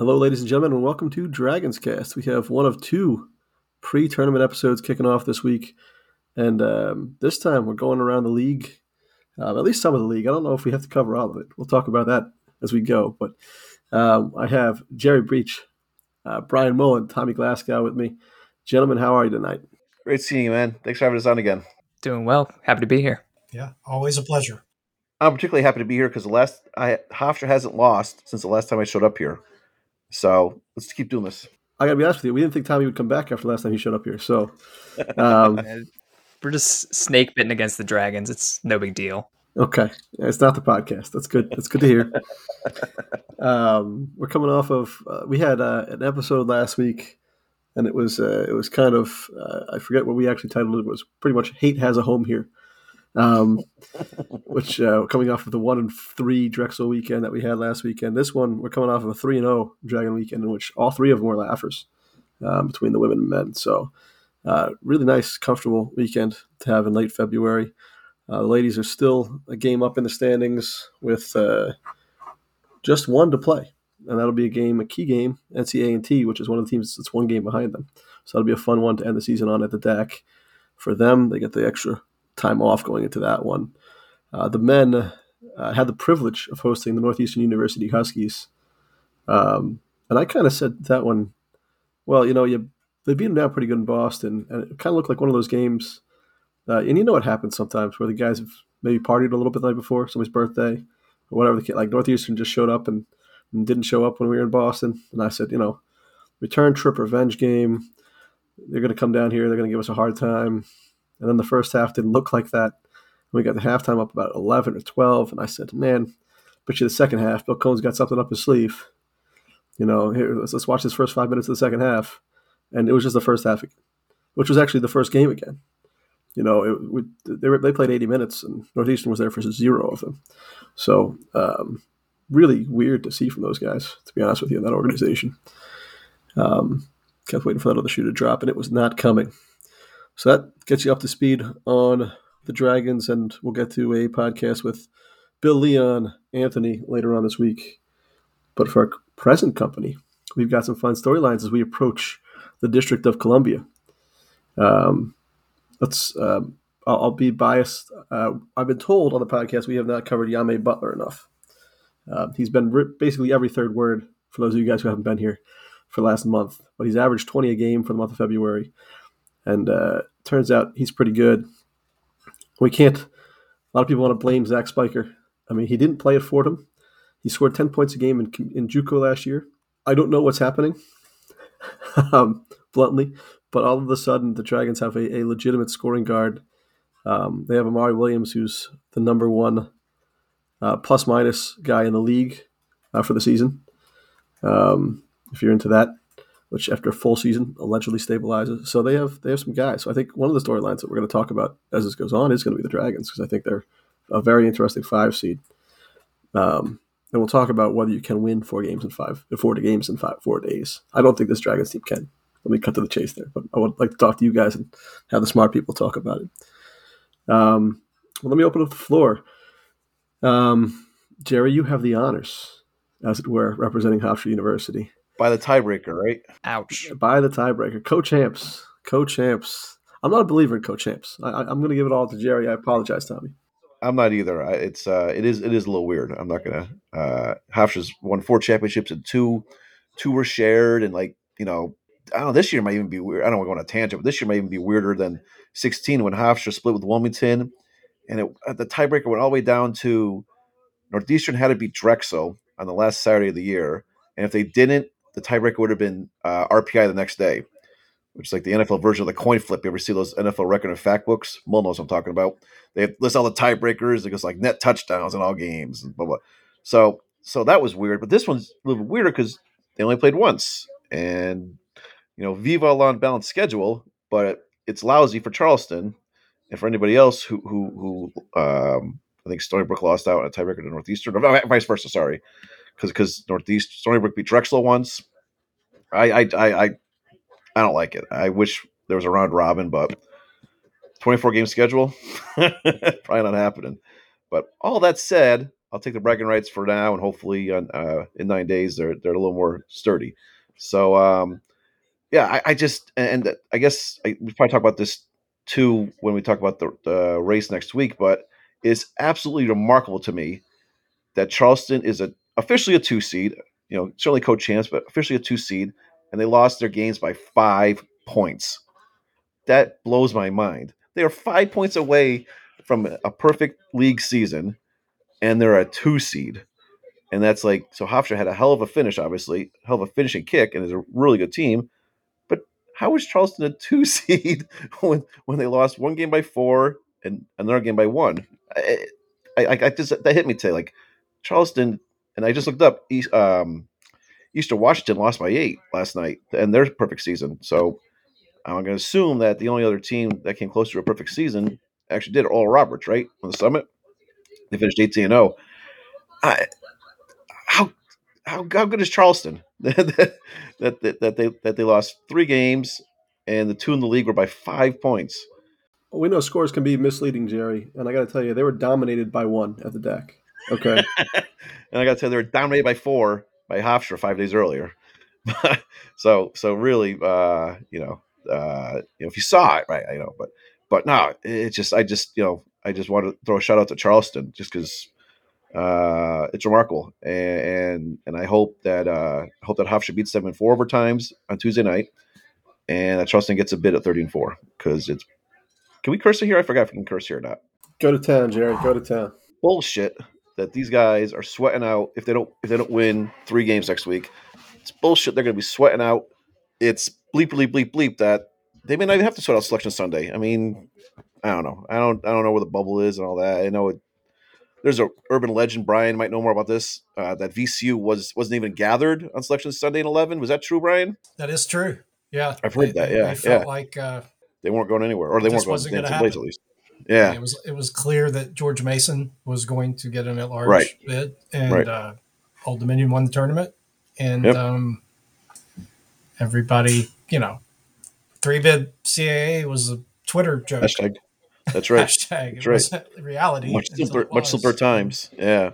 Hello, ladies and gentlemen, and welcome to Dragons Cast. We have one of two pre-tournament episodes kicking off this week, and um, this time we're going around the league, uh, at least some of the league. I don't know if we have to cover all of it. We'll talk about that as we go. But um, I have Jerry Beach, uh, Brian Mullen, Tommy Glasgow with me. Gentlemen, how are you tonight? Great seeing you, man. Thanks for having us on again. Doing well. Happy to be here. Yeah, always a pleasure. I'm particularly happy to be here because the last I Hofstra hasn't lost since the last time I showed up here. So let's keep doing this. I gotta be honest with you, we didn't think Tommy would come back after last time he showed up here. So um, we're just snake bitten against the dragons. It's no big deal. Okay, it's not the podcast. That's good. That's good to hear. um, we're coming off of uh, we had uh, an episode last week, and it was uh, it was kind of uh, I forget what we actually titled it. it. Was pretty much hate has a home here, um, which uh, coming off of the one and three Drexel weekend that we had last weekend. This one we're coming off of a three and zero oh Dragon weekend in which all three of them were laughers um, between the women and men. So uh, really nice, comfortable weekend to have in late February. Uh, the ladies are still a game up in the standings with uh, just one to play, and that'll be a game, a key game, NCA and T, which is one of the teams that's one game behind them. So that'll be a fun one to end the season on at the deck. For them, they get the extra time off going into that one. Uh, the men uh, had the privilege of hosting the Northeastern University Huskies, um, and I kind of said that one. Well, you know, you they beat them down pretty good in Boston, and it kind of looked like one of those games uh, and you know what happens sometimes where the guys have maybe partied a little bit the night before, somebody's birthday, or whatever. The like Northeastern just showed up and, and didn't show up when we were in Boston, and I said, you know, return trip revenge game. They're going to come down here. They're going to give us a hard time. And then the first half didn't look like that. We got the halftime up about 11 or 12, and I said, man, bet you the second half, Bill Coen's got something up his sleeve. You know, here, let's, let's watch this first five minutes of the second half. And it was just the first half, again. which was actually the first game again. You know, it, they, were, they played 80 minutes, and Northeastern was there for zero of them. So, um, really weird to see from those guys, to be honest with you, in that organization. Um, kept waiting for that other shoe to drop, and it was not coming. So that gets you up to speed on the Dragons, and we'll get to a podcast with Bill Leon, Anthony later on this week. But for our present company, we've got some fun storylines as we approach the District of Columbia. Um, let's. Um, I'll, be biased. Uh, I've been told on the podcast we have not covered Yame Butler enough. Uh, he's been re- basically every third word for those of you guys who haven't been here for the last month, but he's averaged 20 a game for the month of February, and uh, turns out he's pretty good. We can't. A lot of people want to blame Zach Spiker. I mean, he didn't play at Fordham. He scored 10 points a game in, in JUCO last year. I don't know what's happening, um, bluntly, but all of a sudden, the Dragons have a, a legitimate scoring guard. Um, they have Amari Williams, who's the number one uh, plus minus guy in the league uh, for the season. Um, if you're into that, which after a full season allegedly stabilizes. So they have they have some guys. So I think one of the storylines that we're going to talk about as this goes on is going to be the Dragons because I think they're a very interesting five seed. Um, and we'll talk about whether you can win four games in five, four games in five, four days. I don't think this Dragons team can let me cut to the chase there. But I would like to talk to you guys and have the smart people talk about it. Um, well, let me open up the floor. Um, Jerry, you have the honors, as it were, representing Hofstra University. By the tiebreaker, right? Ouch. By the tiebreaker. Co-champs. Co-champs. I'm not a believer in co-champs. I, am going to give it all to Jerry. I apologize, Tommy. I'm not either. It's uh, it is it is a little weird. I'm not gonna. Uh, Hofstra's won four championships and two, two were shared, and like you know, I don't know. This year might even be weird. I don't want to go on a tangent, but this year might even be weirder than 16 when Hofstra split with Wilmington, and it, uh, the tiebreaker went all the way down to Northeastern had to beat Drexel on the last Saturday of the year, and if they didn't, the tiebreaker would have been uh, RPI the next day, which is like the NFL version of the coin flip. You ever see those NFL record and fact books? Mull knows what I'm talking about. They list all the tiebreakers. It goes like net touchdowns in all games and blah blah. So so that was weird, but this one's a little weirder because they only played once, and you know, Viva la balanced schedule, but it's lousy for Charleston and for anybody else who who who um, I think Stony Brook lost out on a tiebreaker to Northeastern, or vice versa. Sorry, because because Northeast Stony Brook beat Drexel once. I I I I, I don't like it. I wish there was a round robin, but 24 game schedule probably not happening. But all that said, I'll take the bragging rights for now, and hopefully, on, uh, in nine days, they're they're a little more sturdy. So, um, yeah, I, I just and I guess I, we probably talk about this too when we talk about the, the race next week. But it's absolutely remarkable to me that Charleston is a officially a two seed. You know, certainly coach chance, but officially a two seed, and they lost their games by five points. That blows my mind. They are five points away from a perfect league season, and they're a two seed. And that's like so. Hofstra had a hell of a finish, obviously, hell of a finishing kick, and is a really good team. But how was Charleston a two seed when when they lost one game by four and another game by one? I, I, I just that hit me today. Like Charleston, and I just looked up. Um, Eastern Washington lost by eight last night, and their perfect season. So I'm going to assume that the only other team that came close to a perfect season actually did Oral Roberts, right on the summit. They finished 18 and 0. I, how how how good is Charleston that, that that they that they lost three games and the two in the league were by five points. We know scores can be misleading, Jerry, and I got to tell you, they were dominated by one at the deck. Okay, and I got to tell you, they were dominated by four by Hofstra five days earlier. so so really, uh, you know, uh, you know, if you saw it, right, I know, but but no, it's just I just you know I just want to throw a shout out to Charleston just because uh, it's remarkable, and, and and I hope that uh, hope that Hofstra beats them in four overtimes on Tuesday night, and that Charleston gets a bid at thirty and four because it's. Can we curse it here? I forgot if we can curse here or not. Go to town, Jerry. Go to town. Bullshit that these guys are sweating out if they don't if they don't win three games next week. It's bullshit. They're going to be sweating out. It's bleep bleep bleep bleep that they may not even have to sweat out selection Sunday. I mean, I don't know. I don't I don't know where the bubble is and all that. I know it, there's a urban legend. Brian might know more about this. Uh, that VCU was wasn't even gathered on selection Sunday in eleven. Was that true, Brian? That is true. Yeah, I've heard they, that. Yeah, they felt yeah. like uh, they weren't going anywhere, or they weren't going to place at least. Yeah, it was it was clear that George Mason was going to get an at large right. bid, and right. uh, Old Dominion won the tournament, and Yep. um, everybody, you know, three bid CAA was a Twitter joke. hashtag. That's right. Hashtag. That's was reality. much simpler, much simpler times. Yeah.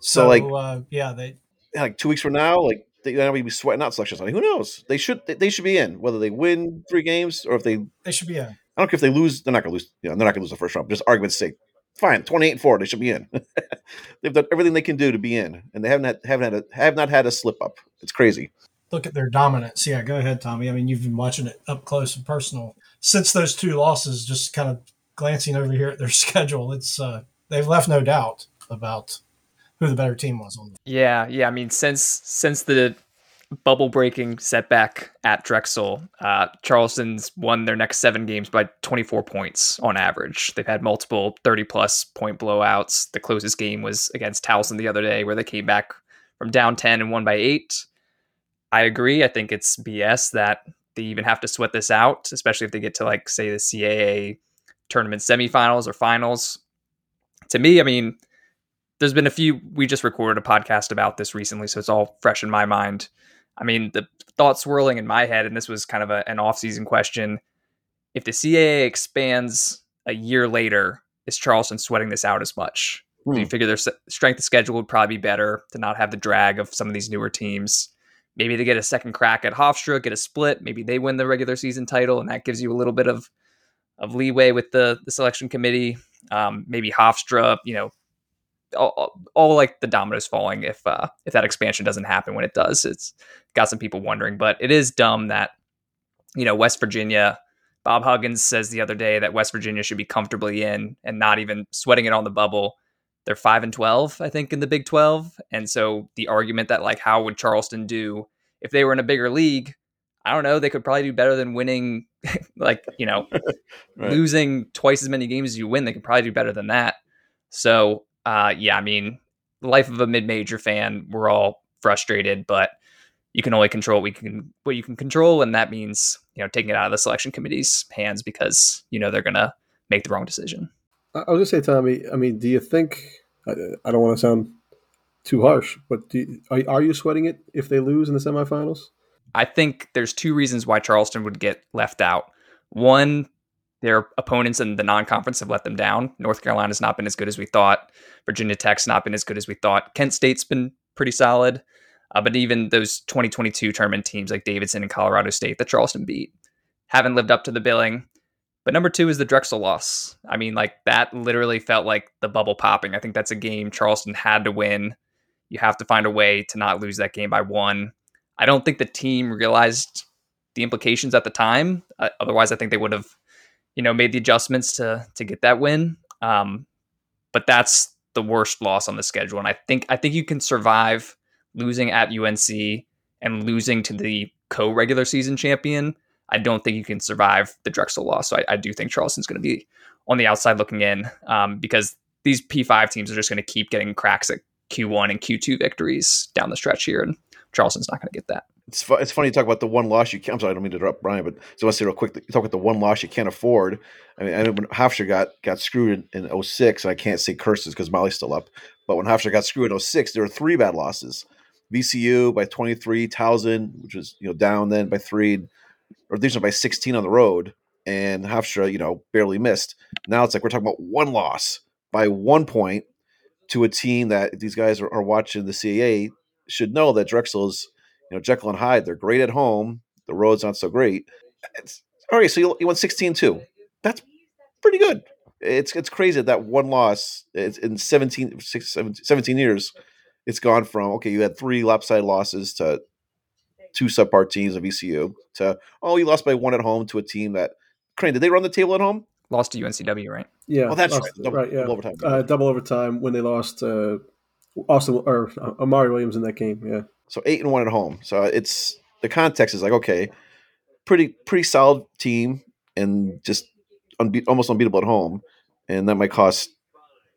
So, So, like- uh, yeah, they like two weeks from now, like they they're gonna be sweating out selection Sunday. Who knows? They should they, they should be in whether they win three games or if they. they should be in. I don't care if they lose. They're not gonna lose. You know, they're not gonna lose the first round. Just argument's sake. Fine, twenty eight four, They should be in. They've done everything they can do to be in, and they haven't had, haven't had a, have not had a slip up. It's crazy. Look at their dominance. Yeah, go ahead, Tommy. I mean, you've been watching it up close and personal since those two losses. Just kind of glancing over here at their schedule, it's uh, they've left no doubt about who the better team was on. Yeah, yeah. I mean, since since the bubble breaking setback at Drexel, uh, Charleston's won their next seven games by 24 points on average. They've had multiple 30 plus point blowouts. The closest game was against Towson the other day, where they came back from down 10 and won by eight. I agree. I think it's BS that they even have to sweat this out, especially if they get to like say the CAA tournament semifinals or finals. To me, I mean, there's been a few we just recorded a podcast about this recently so it's all fresh in my mind i mean the thought swirling in my head and this was kind of a, an off-season question if the caa expands a year later is charleston sweating this out as much? Do you Hmm. figure their s- strength of schedule would probably be better to not have the drag of some of these newer teams? Maybe they get a second crack at hofstra get a split maybe they win the regular season title and that gives you a little bit of of leeway with the the selection committee. Um, maybe hofstra you know all, all, like the dominoes falling if uh, if that expansion doesn't happen when it does. It's got some people wondering, but it is dumb that you know West Virginia. Bob Huggins says the other day that West Virginia should be comfortably in and not even sweating it on the bubble. They're five and twelve, I think, in the Big Twelve, and so the argument that like how would Charleston do if they were in a bigger league? I don't know. They could probably do better than winning, like you know, Right. losing twice as many games as you win. They could probably do better than that. So, uh, yeah, I mean, the life of a mid-major fan, we're all frustrated, but you can only control what we can what you can control, and that means you know taking it out of the selection committee's hands because you know they're gonna make the wrong decision. I was gonna say, Tommy. I mean, do you think? I, I don't want to sound too harsh, but do are, are you sweating it if they lose in the semifinals? I think there's two reasons why Charleston would get left out. One, their opponents in the non-conference have let them down. North Carolina's not been as good as we thought. Virginia Tech's not been as good as we thought. Kent State's been pretty solid. Uh, but even those 2022 tournament teams like Davidson and Colorado State that Charleston beat haven't lived up to the billing. But number two is the Drexel loss. I mean, like that literally felt like the bubble popping. I think that's a game Charleston had to win. You have to find a way to not lose that game by one. I don't think the team realized the implications at the time. Uh, otherwise, I think they would have, you know, made the adjustments to to get that win. Um, but that's the worst loss on the schedule, and I think I think you can survive losing at UNC and losing to the co regular season champion I don't think you can survive the Drexel loss. So I, I do think Charleston's going to be on the outside looking in um, because these P5 teams are just going to keep getting cracks at Q1 and Q2 victories down the stretch here, and Charleston's not going to get that. It's, fu- it's funny you talk about the one loss you can't. I'm sorry, I don't mean to interrupt Brian, but so to say real quick. You talk about the one loss you can't afford. I mean, I when Hofstra got got screwed in, in 06, and I can't say curses because Molly's still up. But when Hofstra got screwed in 06, there were three bad losses. VCU by 23, Towson, which was you know down then by three, or these are by 16 on the road, and Hofstra, you know, barely missed. Now it's like we're talking about one loss by one point to a team that these guys are, are watching the CAA should know that Drexel is, you know, Jekyll and Hyde. They're great at home. The road's not so great. It's, all right, so you, you won 16 2. That's pretty good. It's it's crazy that, that one loss it's in 17, 17, 17 years, it's gone from, okay, you had three lopsided losses to two subpar teams of ECU to oh you lost by one at home to a team that Crane did they run the table at home? Lost to UNCW, right? Yeah, Oh, that's lost- right. Double, right. Yeah, double overtime. uh, double overtime when they lost uh, Austin or uh, Amari Williams in that game. Yeah, So eight and one at home. So it's the context is like okay, pretty pretty solid team and just unbe- almost unbeatable at home, and that might cost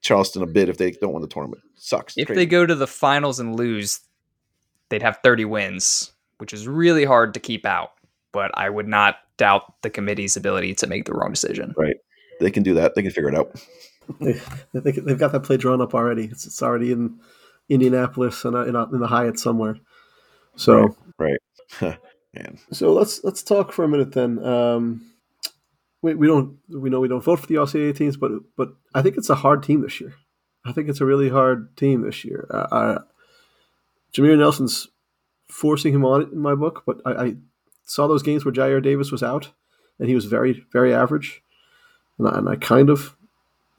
Charleston a bit if they don't win the tournament. Sucks. If Crazy. they go to the finals and lose, they'd have 30 wins, which is really hard to keep out. But I would not doubt the committee's ability to make the wrong decision. Right. They can do that. They can figure it out. they, they, they've got that play drawn up already. It's, it's already in Indianapolis and uh, in, in the Hyatt somewhere. So Right. Man. So let's let's talk for a minute then. Um, we, we don't we know we don't vote for the RCA teams, but but I think it's a hard team this year. I think it's a really hard team this year. Uh, uh, Jameer Nelson's forcing him on it in my book, but I, I saw those games where Jair Davis was out, and he was very very average, and I, and I kind of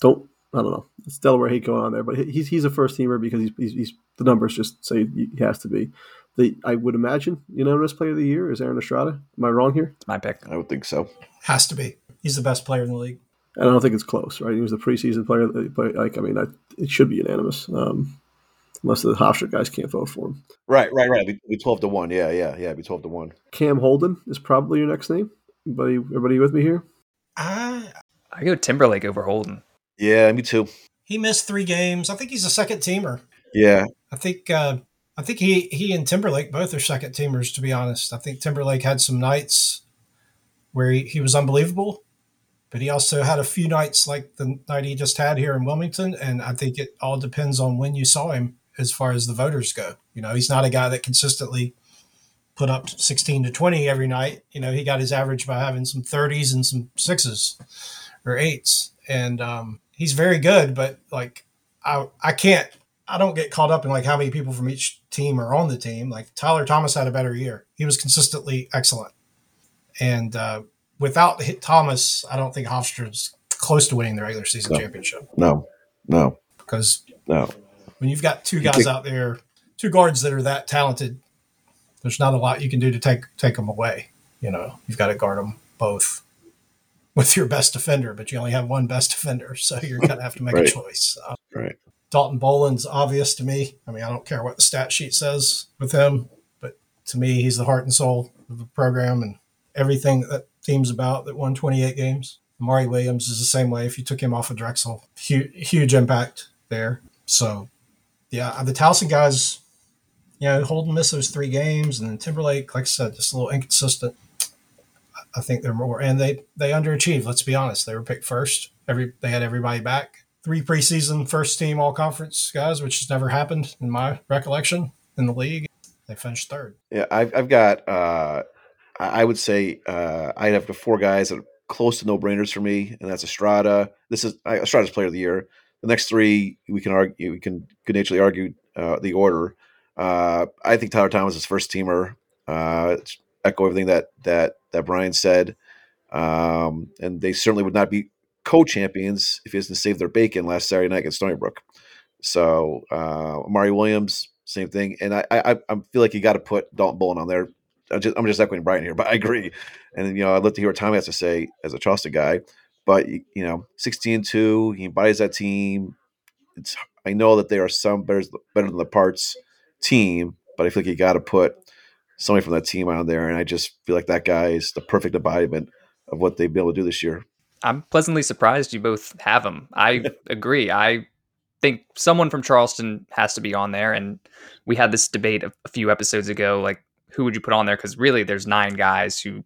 don't I don't know. It's Delaware hate going on there, but he's he's a first teamer because he's, he's, he's the numbers just say he has to be. The I would imagine unanimous player of the year is Aaron Estrada. Am I wrong here? It's my pick. I would think so. Has to be. He's the best player in the league. And I don't think it's close, right? He was the preseason player, like I mean, I, it should be unanimous, um, unless the Hofstra guys can't vote for him. Right, right, right. Be, be twelve to one. Yeah, yeah, yeah. Be twelve to one. Cam Holden is probably your next name. Everybody, everybody with me here? I, I go Timberlake over Holden. Yeah, me too. he missed three games. I think he's a second teamer. Yeah, I think uh, I think he he and Timberlake both are second teamers. To be honest, I think Timberlake had some nights where he, he was unbelievable, but he also had a few nights like the night he just had here in Wilmington. And I think it all depends on when you saw him as far as the voters go. You know, he's not a guy that consistently put up 16 to 20 every night. You know, he got his average by having some 30s and some sixes or eights. And um, he's very good, but like I I can't I don't get caught up in like how many people from each team are on the team. Like Tyler Thomas had a better year. He was consistently excellent. And uh, without Hit Thomas, I don't think Hofstra's close to winning the regular season No. championship no, no, because no. when you've got two guys out there, two guards that are that talented, there's not a lot you can do to take take them away. You know, you've got to guard them both with your best defender, but you only have one best defender, so you're gonna have to make Right. a choice. Right. Dalton Bolon's obvious to me. I mean, I don't care what the stat sheet says with him, but to me, he's the heart and soul of the program and everything that, that team's about that won 28 games. Amari Williams is the same way. If you took him off of Drexel, huge, huge impact there. So, yeah, the Towson guys, you know, Holden missed those three games, and then Timberlake, like I said, just a little inconsistent. I- think they're more, and they they underachieved. Let's be honest; they were picked first. Every they had everybody back. Three preseason first team all conference guys, which has never happened in my recollection in the league. They finished third. Yeah, I've I've got. uh I would say uh I'd have four guys that are close to no brainers for me, and that's Estrada. This is Estrada's Player of the Year. The next three we can argue, we can good naturedly argue uh, the order. Uh, I think Tyler Thomas is first teamer. Uh, echo everything that that that Brian said, um, and they certainly would not be co-champions if he doesn't save their bacon last Saturday night against Stony Brook. So uh, Amari Williams, same thing, and I I, I feel like you got to put Dalton Bolon on there. I'm just, I'm just echoing Brian here, but I agree. And you know, I'd love to hear what Tommy has to say as a Charleston guy. But you know, 16-2, he embodies that team. It's I know that they are some better better than the parts team, but I feel like you got to put somebody from that team on there, and I just feel like that guy is the perfect embodiment of what they've been able to do this year. I'm pleasantly surprised you both have him. I agree. I think someone from Charleston has to be on there, and we had this debate a, a few episodes ago. Like, who would you put on there? Because really, there's nine guys who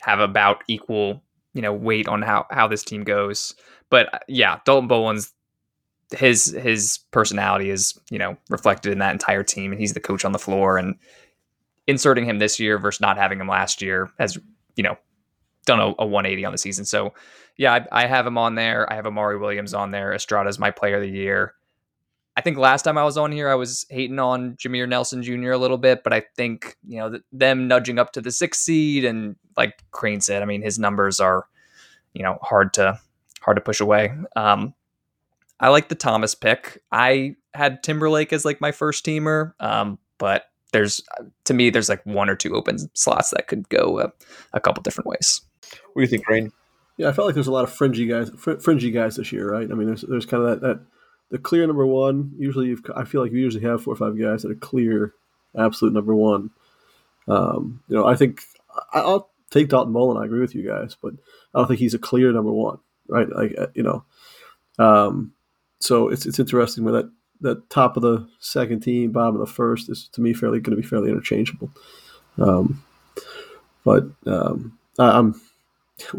have about equal, you know, weight on how how this team goes. But uh, yeah, Dalton Bowen's his his personality is you know reflected in that entire team, and he's the coach on the floor. And inserting him this year versus not having him last year has you know done a, a 180 on the season. So yeah, I, I, have him on there. I have Amari Williams on there. Estrada's my player of the year. I think last time I was on here, I was hating on Jameer Nelson Jr. a little bit, but I think you know them nudging up to the sixth seed, and like Crane said, I mean his numbers are you know hard to hard to push away. Um, I like the Thomas pick. I had Timberlake as like my first teamer, um, but there's to me there's like one or two open slots that could go a, a couple different ways. What do you think, Crane? Yeah, I felt like there's a lot of fringy guys, fr- fringy guys this year, right? I mean, there's there's kind of that, that the clear number one. Usually, you've, I feel like you usually have four or five guys that are clear, absolute number one. Um, you know, I think I, will take Dalton Mullen. I agree with you guys, but I don't think he's a clear number one, right? Like uh, you know, um, so it's it's interesting with that that top of the second team, bottom of the first is to me fairly going to be fairly interchangeable. Um, but um, I, am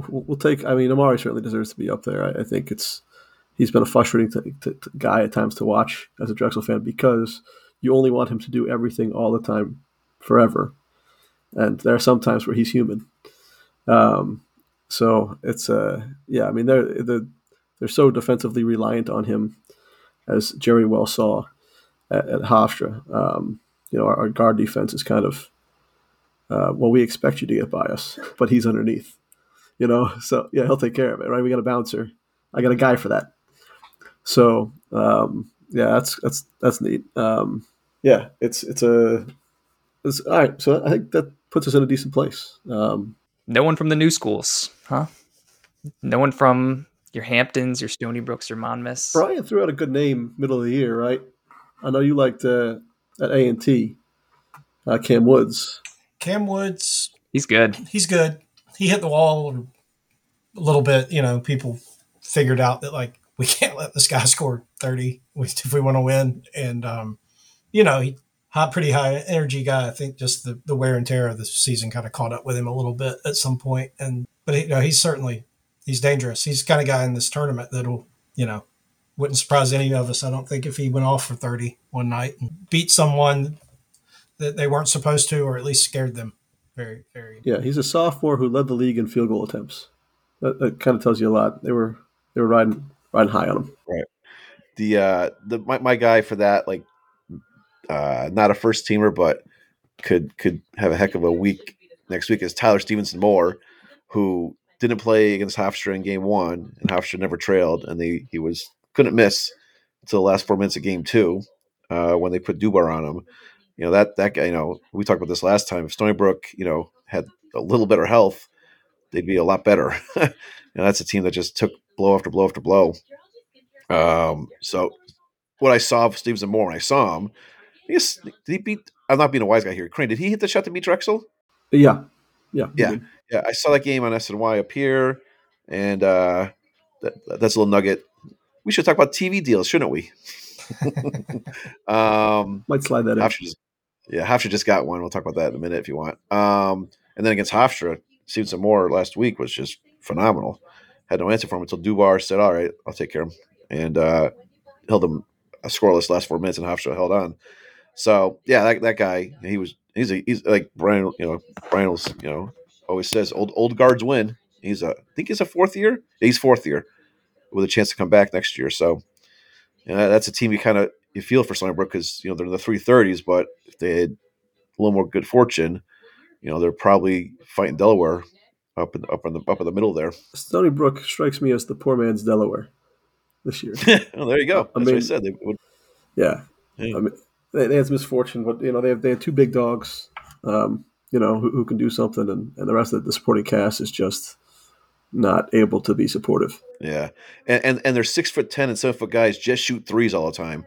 we'll take. I mean, Amari certainly deserves to be up there. I, I think it's he's been a frustrating guy at times to watch as a Drexel fan because you only want him to do everything all the time, forever, and there are some times where he's human. Um, so it's uh yeah. I mean, they're the they're so defensively reliant on him, as Jerry well saw at, at Hofstra. Um, you know, our, our, guard defense is kind of uh, well, we expect you to get by us, but he's underneath you know. So yeah, he'll take care of it, right? We got a bouncer. I got a guy for that. So um, yeah, that's that's that's neat. Um, yeah, it's it's a it's, all right. So I think that puts us in a decent place. Um, no one from the new schools, huh? No one from your Hamptons, your Stony Brooks, your Monmouths. Brian threw out a good name middle of the year, right? I know you liked uh, at A and T, uh, Cam Woods. Cam Woods, he's good. He's good he hit the wall a little bit. You know, people figured out that like we can't let this guy score thirty if we want to win, and um, you know, he high, pretty high energy guy. I think just the, the wear and tear of the season kind of caught up with him a little bit at some point. point, and but he, you know, he's certainly he's dangerous. He's the kind of guy in this tournament that'll you know wouldn't surprise any of us. I don't think if he went off for 30 one night and beat someone that they weren't supposed to, or at least scared them very, very. Yeah, he's a sophomore who led the league in field goal attempts. That, that kind of tells you a lot. They were they were riding riding high on him. Right. The uh the my, my guy for that like uh not a first teamer but could could have a heck of a week next week is Tyler Stephenson-Moore, who didn't play against Hofstra in game one, and Hofstra never trailed, and they he was couldn't miss until the last four minutes of game two, uh, when they put Dubar on him you know that that guy. You know, we talked about this last time. If Stony Brook, you know, had a little better health, they'd be a lot better. you know, that's a team that just took blow after blow after blow. Um, so what I saw of Stephenson-Moore when I saw him, yes, did he beat? I'm not being a wise guy here. Crane, did he hit the shot to beat Drexel? Yeah, yeah, yeah, yeah. I saw that game on SNY up here, and uh, that, that's a little nugget. We should talk about TV deals, shouldn't we? um, Might slide that in. Just, yeah, Hofstra just got one. We'll talk about that in a minute if you want. Um, and then against Hofstra, seen some more last week was just phenomenal. Had no answer for him until Dubar said, "All right, I'll take care of him," and uh, held him a scoreless last four minutes, and Hofstra held on. So yeah, that, that guy, he was he's a, he's like Brian, you know, Brian was you know always says old old guards win. He's a, I think he's a fourth year. He's fourth year with a chance to come back next year. So, you know, that's a team you kind of you feel for Stony Brook because you know they're in the three thirties, but if they had a little more good fortune, you know, they're probably fighting Delaware up in up in the up in the middle there. Stony Brook strikes me as the poor man's Delaware this year. well, there you go. That's I mean, what I said. They would, yeah. yeah. I mean, they, they, had misfortune, but you know they have they had two big dogs, um, you know, who, who, can do something, and, and the rest of the supporting cast is just not able to be supportive. Yeah, and and, and they're six foot ten and seven foot guys just shoot threes all the time.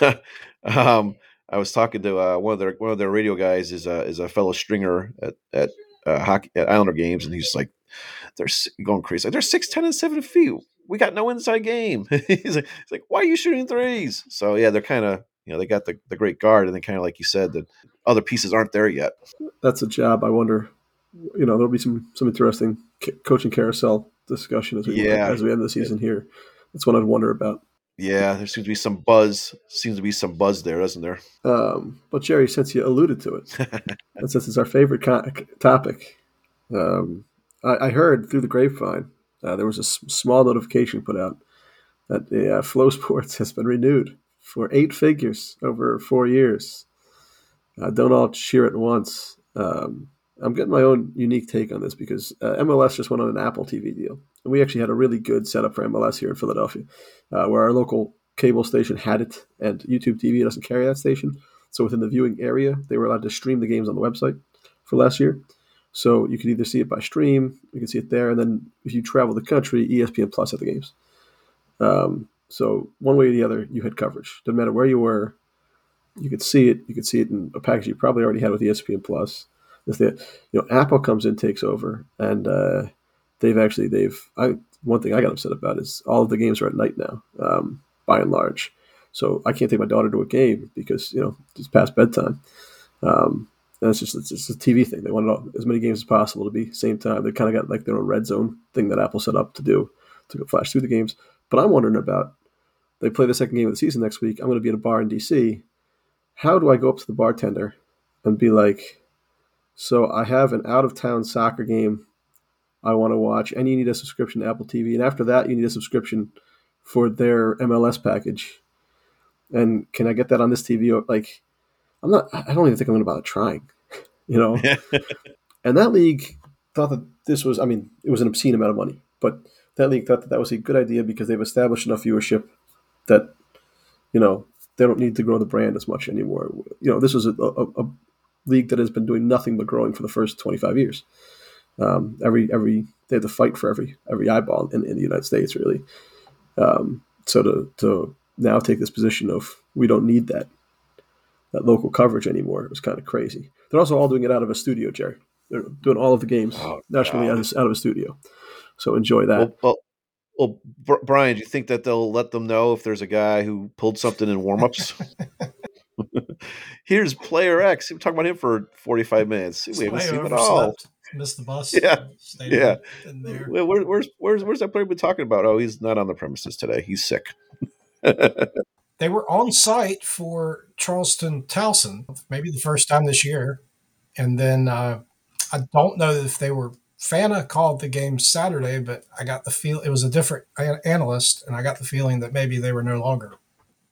um, I was talking to uh, one of their one of their radio guys is a is a fellow stringer at at uh, hockey at Islander games, and he's like, they're going crazy. Like, they're six ten and seven feet. We got no inside game. he's, like, he's like, why are you shooting threes? So yeah, they're kind of you know they got the, the great guard, and then kind of like you said, the other pieces aren't there yet. That's a job. I wonder. You know, there'll be some some interesting coaching carousel discussion as we yeah. as we end the season here. That's what I'd wonder about. Yeah, there seems to be some buzz. Seems to be some buzz there, doesn't there? Um, but Jerry, since you alluded to it, and since it's our favorite topic, um, I, I, heard through the grapevine uh, there was a s- small notification put out that the uh, FloSports has been renewed for eight figures over four years. Uh, don't all cheer at once. Um, I'm getting my own unique take on this because uh, MLS just went on an Apple TV deal, and we actually had a really good setup for MLS here in Philadelphia, uh, where our local cable station had it, and YouTube TV doesn't carry that station. So within the viewing area, they were allowed to stream the games on the website for last year. So you could either see it by stream, you can see it there, and then if you travel the country, ESPN Plus at the games. Um, so one way or the other, you had coverage. Doesn't matter where you were, you could see it. You could see it in a package you probably already had with ESPN Plus. If the you know Apple comes in, takes over, and uh, they've actually they've I one thing I got upset about is all of the games are at night now, um, by and large. So I can't take my daughter to a game because you know it's past bedtime. Um, and it's just it's just a TV thing. They want all, as many games as possible to be same time. They kind of got like their own red zone thing that Apple set up to do to go flash through the games. But I'm wondering about they play the second game of the season next week. I'm going to be at a bar in DC. How do I go up to the bartender and be like, so I have an out of town soccer game I want to watch, and you need a subscription to Apple TV. And after that, you need a subscription for their MLS package. And can I get that on this TV? Like, I'm not, I don't even think I'm going to bother trying, you know? and that league thought that this was, I mean, it was an obscene amount of money, but that league thought that that was a good idea because they've established enough viewership that, you know, they don't need to grow the brand as much anymore. You know, this was a, a, a league that has been doing nothing but growing for the first 25 years. Um, every every they have to fight for every every eyeball in, in the United States, really. Um, so to to now take this position of we don't need that that local coverage anymore it was kind of crazy. They're also all doing it out of a studio, Jerry. They're doing all of the games oh, nationally out of, out of, a studio. So enjoy that. Well, well, well, Brian, do you think that they'll let them know if there's a guy who pulled something in warmups? Here's player X. We talking about him for 45 minutes. We haven't seen him at all. Missed the bus. Yeah. Yeah. Where, where's, where's, where's that player been talking about? Oh, he's not on the premises today. He's sick. they were on site for Charleston Towson, maybe the first time this year. And then uh, I don't know if they were Fana called the game Saturday, but I got the feel it was a different analyst, and I got the feeling that maybe they were no longer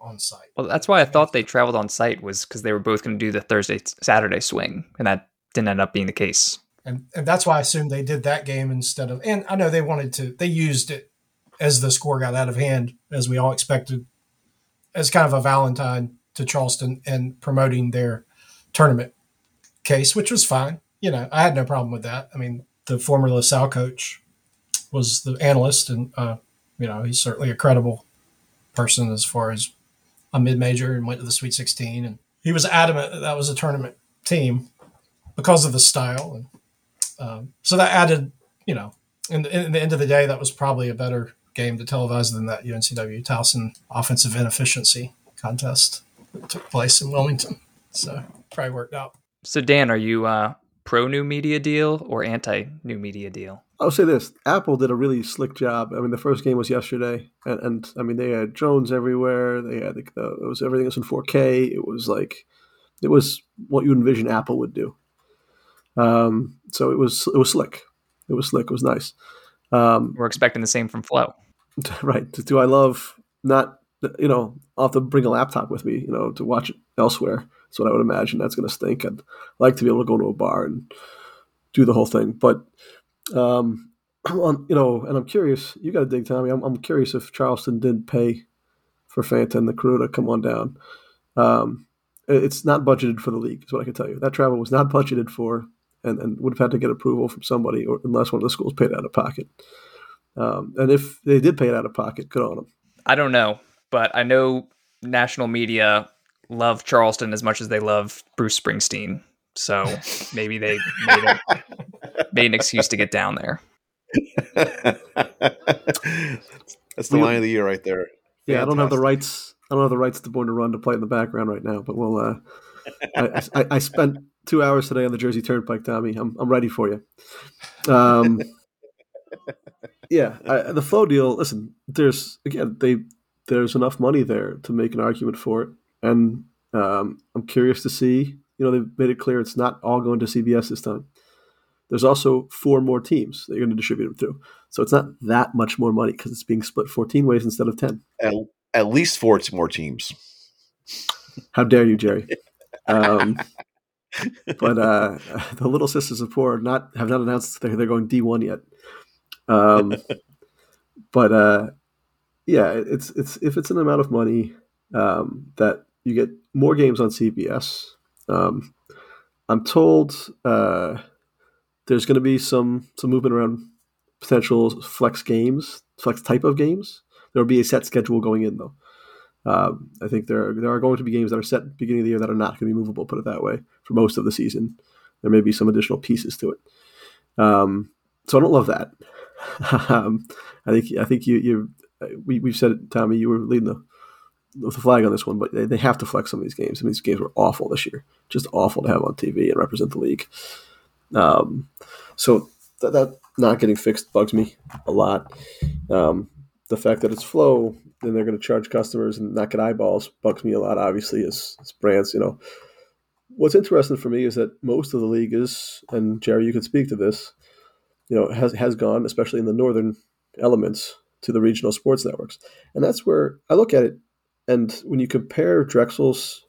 on site. Well, that's why I thought they traveled on site was because they were both going to do the Thursday Saturday swing, and that didn't end up being the case. And and that's why I assumed they did that game instead of. And I know they wanted to. They used it as the score got out of hand, as we all expected, as kind of a Valentine to Charleston and promoting their tournament case, which was fine. You know, I had no problem with that. I mean, the former LaSalle coach was the analyst, and uh, you know, he's certainly a credible person as far as a mid major and went to the Sweet 16. And he was adamant that that was a tournament team because of the style. And um, so that added, you know, in the, in the end of the day, that was probably a better game to televise than that UNCW Towson offensive inefficiency contest that took place in Wilmington. So probably worked out. So Dan, are you uh, pro new media deal or anti new media deal? I'll say this: Apple did a really slick job. I mean, the first game was yesterday, and, and I mean they had drones everywhere. They had the, the, it was everything was in 4K. It was like it was what you envision Apple would do. Um, so it was it was slick. It was slick. It was nice. Um, We're expecting the same from Flow. right. Do I love not? You know, I'll have to bring a laptop with me. You know, to watch it elsewhere. What I would imagine. That's going to stink. I'd like to be able to go to a bar and do the whole thing, but um, on, you know, and I'm curious. You got to dig, Tommy. I'm, I'm curious if Charleston did pay for Fanta and the crew to come on down. Um, it's not budgeted for the league, is what I can tell you. That travel was not budgeted for, and, and would have had to get approval from somebody, or unless one of the schools paid out of pocket. Um, and if they did pay it out of pocket, good on them. I don't know, but I know national media love Charleston as much as they love Bruce Springsteen. So maybe they made, a, made an excuse to get down there. That's the We- line of the year right there. Yeah, I don't have the rights. I don't have the rights to Born to Run to play in the background right now, but we'll. Uh, I, I, I spent two hours today on the Jersey Turnpike, Tommy. I'm I'm ready for you. Um, yeah, I, the flow deal. Listen, there's again, they there's enough money there to make an argument for it, and um, I'm curious to see. You know, they've made it clear it's not all going to CBS this time. There's also four more teams that you're going to distribute them through, so it's not that much more money because it's being split 14 ways instead of 10. At, at least four more teams. How dare you, Jerry? Um, but uh, the Little Sisters of Poor not have not announced they're, they're going D one yet. Um, but uh, yeah, it's it's if it's an amount of money um, that you get more games on CBS. Um, I'm told uh, there's going to be some some movement around potential flex games, flex type of games. There will be a set schedule going in though. Um, I think there are, there are going to be games that are set beginning of the year that are not going to be movable. Put it that way for most of the season. There may be some additional pieces to it. Um, so I don't love that. um, I think I think you you we we've said it, Tommy. You were leading the the flag on this one, but they, they have to flex some of these games. I mean, these games were awful this year, just awful to have on TV and represent the league. Um, so that, that not getting fixed bugs me a lot. Um, the fact that it's flow, then they're going to charge customers and not get eyeballs bugs me a lot. Obviously, as, as brands, you know. What's interesting for me is that most of the league is, and Jerry, you can speak to this. You know, has has gone, especially in the northern elements, to the regional sports networks, and that's where I look at it. And when you compare Drexel's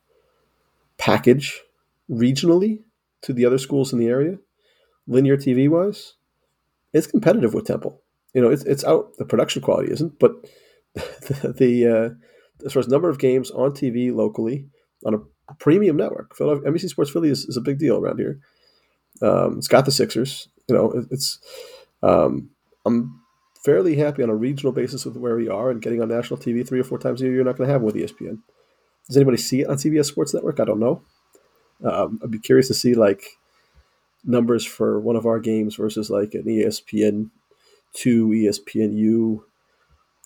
package regionally to the other schools in the area, linear TV wise, it's competitive with Temple. You know, it's it's out. The production quality isn't, but the, the uh, as far as number of games on TV locally on a premium network, NBC Sports Philly is, is a big deal around here. Um, it's got the Sixers. You know, it, it's. Um, I'm fairly happy on a regional basis with where we are and getting on national TV three or four times a year. You're not going to have with ESPN. Does anybody see it on CBS Sports Network? I don't know. Um, I'd be curious to see like numbers for one of our games versus like an ESPN two, ESPNU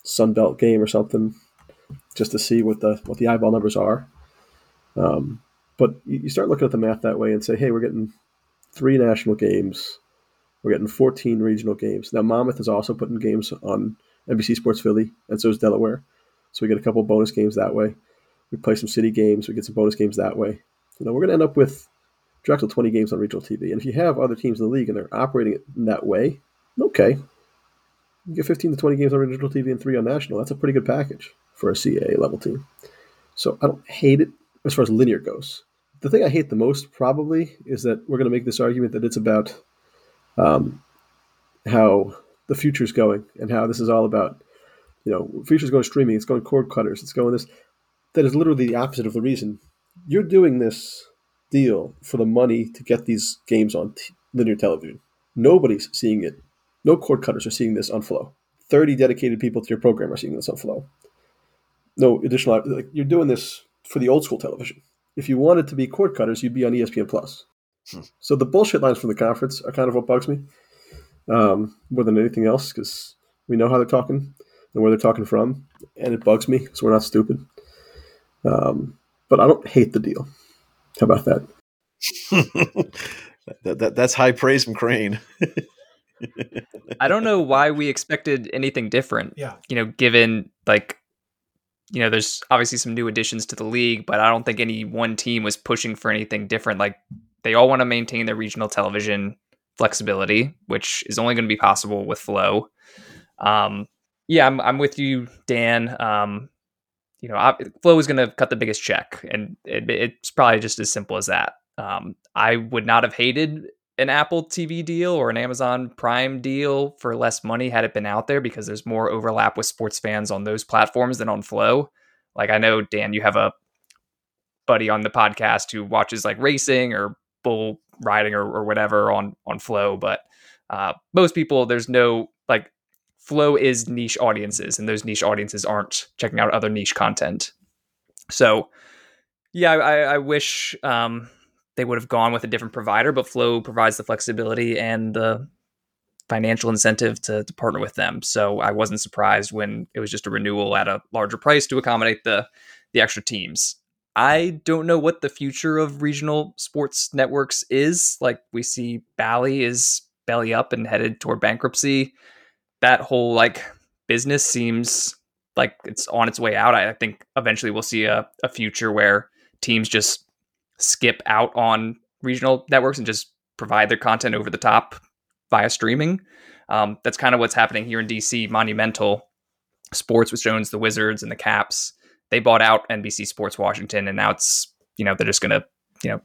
Sunbelt game or something, just to see what the what the eyeball numbers are. Um, but you start looking at the math that way and say, hey, we're getting three national games. We're getting 14 regional games. Now, Monmouth is also putting games on NBC Sports Philly, and so is Delaware. So we get a couple bonus games that way. We play some city games. We get some bonus games that way. You know, we're going to end up with Drexel 20 games on regional TV. And if you have other teams in the league and they're operating it in that way, okay. You get 15 to 20 games on regional TV and three on national. That's a pretty good package for a CAA level team. So I don't hate it as far as linear goes. The thing I hate the most probably is that we're going to make this argument that it's about um, how the future's going and how this is all about, you know, future's going streaming, it's going cord cutters, it's going this. That is literally the opposite of the reason. You're doing this deal for the money to get these games on t- linear television. Nobody's seeing it. No cord cutters are seeing this on Flow. 30 dedicated people to your program are seeing this on Flow. No additional, like, you're doing this for the old school television. If you wanted to be cord cutters, you'd be on ESPN Plus. So the bullshit lines from the conference are kind of what bugs me um, more than anything else because we know how they're talking and where they're talking from, and it bugs me because we're not stupid. Um, but I don't hate the deal. How about that? that, that that's high praise from Crane. I don't know why we expected anything different. Yeah. You know, given like you know, there's obviously some new additions to the league, but I don't think any one team was pushing for anything different. Like they all want to maintain their regional television. flexibility, which is only going to be possible with Flow. Um, yeah, I'm, I'm with you, Dan. Um, you know, I, Flow is going to cut the biggest check, and it, it's probably just as simple as that. Um, I would not have hated an Apple TV deal or an Amazon Prime deal for less money had it been out there because there's more overlap with sports fans on those platforms than on Flow. Like I know Dan, you have a buddy on the podcast who watches like racing or riding or, or whatever on on Flo, but uh, most people there's no like Flo is niche audiences, and those niche audiences aren't checking out other niche content. So, yeah, I, I wish um, they would have gone with a different provider, but Flo provides the flexibility and the financial incentive to, to partner with them. So I wasn't surprised when it was just a renewal at a larger price to accommodate the the extra teams. I don't know what the future of regional sports networks is. Like we see Bally is belly up and headed toward bankruptcy that whole like business seems like it's on its way out. I, think eventually we'll see a, a future where teams just skip out on regional networks and just provide their content over the top via streaming. Um, that's kind of what's happening here in DC. Monumental Sports, which owns the Wizards and the Caps, they bought out NBC Sports Washington, and now it's you know they're just going to you know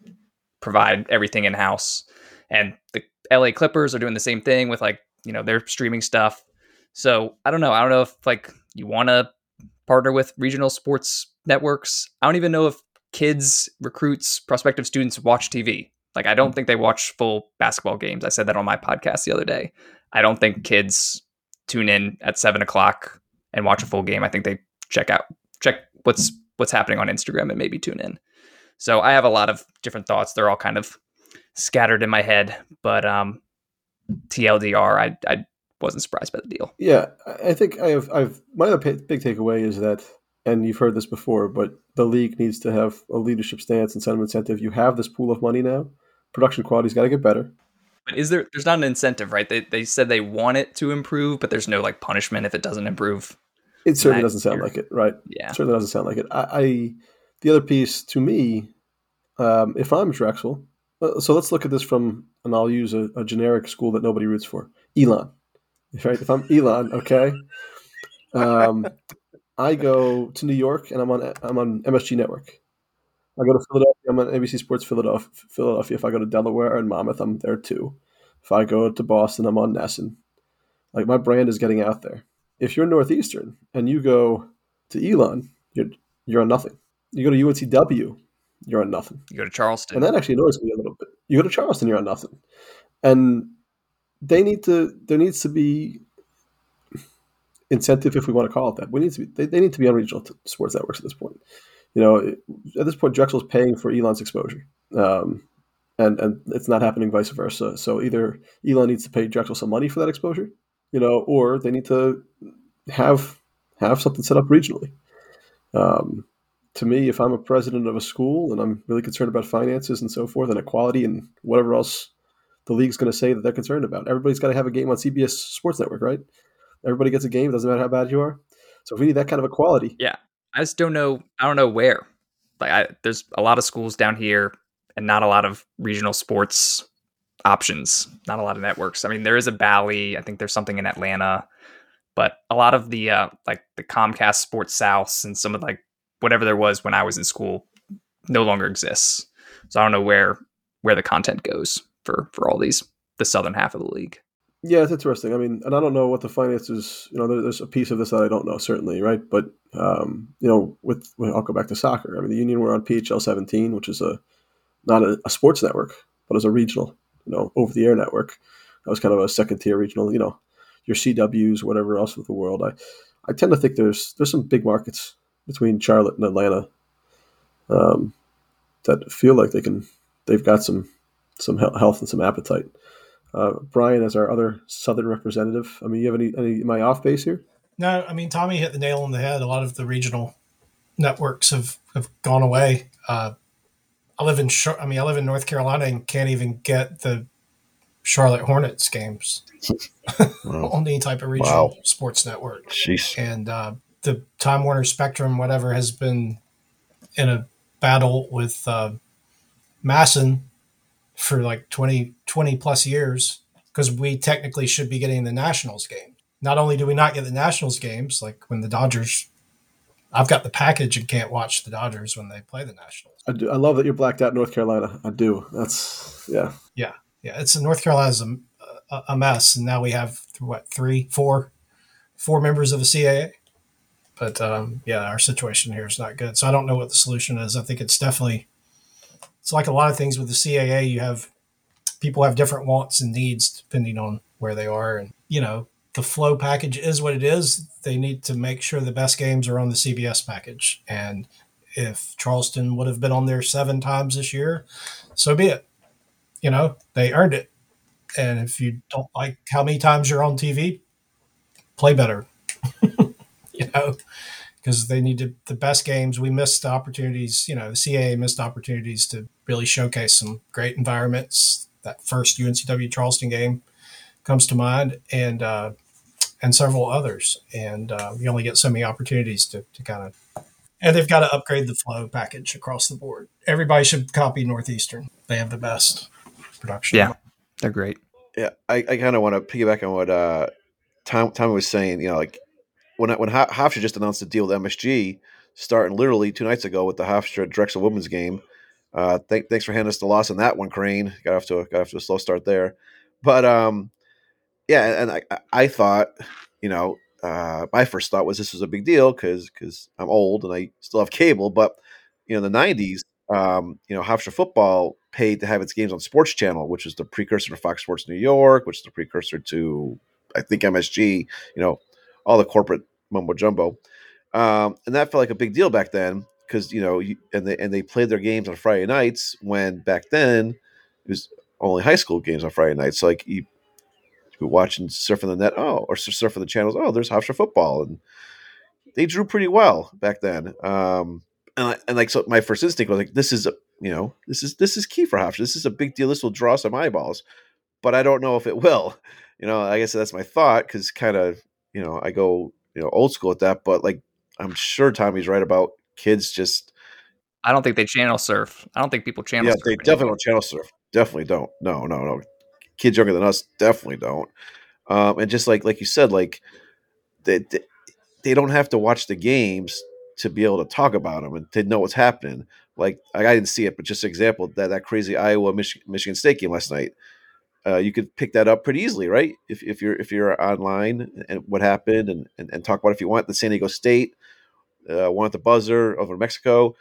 provide everything in house. And the LA Clippers are doing the same thing with like you know their streaming stuff. So I don't know. I don't know if like you want to partner with regional sports networks. I don't even know if kids, recruits, prospective students watch TV. Like I don't think they watch full basketball games. I said that on my podcast the other day. I don't think kids tune in at seven o'clock and watch a full game. I think they check out check what's what's happening on Instagram and maybe tune in. So I have a lot of different thoughts. They're all kind of scattered in my head, but um, TLDR, I I wasn't surprised by the deal. Yeah, I think I have. I've my other big takeaway is that, and you've heard this before, but the league needs to have a leadership stance and set some incentive. You have this pool of money now. Production quality's got to get better. But is there? There's not an incentive, right? They they said they want it to improve, but there's no like punishment if it doesn't improve. It certainly doesn't sound like it, right? Yeah, it certainly doesn't sound like it. I, I the other piece to me, um, if I'm Drexel, uh, so let's look at this from, and I'll use a, a generic school that nobody roots for, Elon. Right? If I'm Elon, okay, um, I go to New York and I'm on I'm on MSG Network. I go to Philadelphia, I'm on ABC Sports Philadelphia. Philadelphia. If I go to Delaware and Monmouth, I'm there too. If I go to Boston, I'm on NESN. Like my brand is getting out there. If you're Northeastern and you go to Elon, you're you're on nothing. You go to UNCW, you're on nothing. You go to Charleston, and that actually annoys me a little bit. You go to Charleston, you're on nothing, and they need to. There needs to be incentive, if we want to call it that. We need to be. They, they need to be on regional t- sports networks at this point. You know, at this point, Drexel's paying for Elon's exposure, um, and and it's not happening vice versa. So either Elon needs to pay Drexel some money for that exposure, you know, or they need to have have something set up regionally. Um, to me, if I'm a president of a school and I'm really concerned about finances and so forth and equality and whatever else the league's going to say that they're concerned about, everybody's got to have a game on CBS Sports Network, right? Everybody gets a game. It doesn't matter how bad you are. So if we need that kind of equality, yeah, I just don't know. I don't know where. Like, I, there's a lot of schools down here and not a lot of regional sports options. Not a lot of networks. I mean, there is a Bally. I think there's something in Atlanta, but a lot of the uh, like the Comcast Sports South and some of like whatever there was when I was in school no longer exists. So I don't know where where the content goes for for all these the southern half of the league. Yeah, it's interesting. I mean, and I don't know what the finances. You know, there, there's a piece of this that I don't know certainly, right? But um, you know, with, with I'll go back to soccer. I mean, the Union were on PHL 17, which is a not a, a sports network, but as a regional, you know, over the air network. That was kind of a second tier regional. You know, your CWs, whatever else with the world. I I tend to think there's there's some big markets between Charlotte and Atlanta um, that feel like they can they've got some some health and some appetite. Uh, Brian, as our other Southern representative, I mean, you have any, any? Am I off base here? No, I mean Tommy hit the nail on the head. A lot of the regional networks have have gone away. Uh, I live in I mean I live in North Carolina and can't even get the Charlotte Hornets games wow. on any type of regional wow. sports network. Jeez. And uh, the Time Warner Spectrum, whatever, has been in a battle with uh, MASN for like 20, 20 plus years because we technically should be getting the Nationals game. Not only do we not get the Nationals games, like when the Dodgers, I've got the package and can't watch the Dodgers when they play the Nationals. I do. I love that you're blacked out North Carolina. I do. That's yeah. Yeah, yeah. It's North Carolina's a, a mess, and now we have what three, four, four members of the CAA. But um, yeah, our situation here is not good. So I don't know what the solution is. I think it's definitely it's like a lot of things with the CAA. You have people have different wants and needs depending on where they are, and you know the Flo package is what it is. They need to make sure the best games are on the CBS package, and if Charleston would have been on there seven times this year, so be it. You know, they earned it. And if you don't like how many times you're on TV, play better. you know, because they needed the best games. We missed opportunities. You know, the CAA missed opportunities to really showcase some great environments. That first UNCW Charleston game comes to mind, and uh, and several others. And uh, you only get so many opportunities to, to kind of and they've got to upgrade the Flo package across the board. Everybody should copy Northeastern. They have the best production. Yeah, they're great. Yeah, I, I kind of want to piggyback on what uh, Tom Tommy was saying. You know, like when when Hofstra just announced a deal with MSG, starting literally two nights ago with the Hofstra Drexel women's game. Uh, th- thanks for handing us the loss on that one, Crane. Got off to a, got off to a slow start there, but um, yeah, and I I thought you know uh, my first thought was this was a big deal because because I'm old and I still have cable. But you know, in the '90s, um, you know, Hofstra football paid to have its games on Sports Channel, which is the precursor to Fox Sports New York, which is the precursor to I think MSG. You know, all the corporate mumbo jumbo, um, and that felt like a big deal back then because you know, and they and they played their games on Friday nights when back then it was only high school games on Friday nights. So like you watching surfing the net. Oh, or surfing the channels. Oh, there's Hofstra football, and they drew pretty well back then. Um, and I, and like so, my first instinct was like, this is a you know this is this is key for Hofstra. This is a big deal. This will draw some eyeballs, but I don't know if it will. You know, I guess that's my thought because kind of you know I go you know old school at that, but like I'm sure Tommy's right about kids just. I don't think they channel surf. I don't think people channel. Yeah, they definitely don't channel surf. Definitely don't. No, no, no kids younger than us definitely don't. Um, and just like like you said, like they, they, they don't have to watch the games to be able to talk about them and to know what's happening. Like I didn't see it, but just example that that crazy Iowa Mich- Michigan State game last night. Uh, you could pick that up pretty easily, right? If, if you're if you're online and what happened and, and, and talk about if you want the San Diego State, uh, the buzzer over Mexico.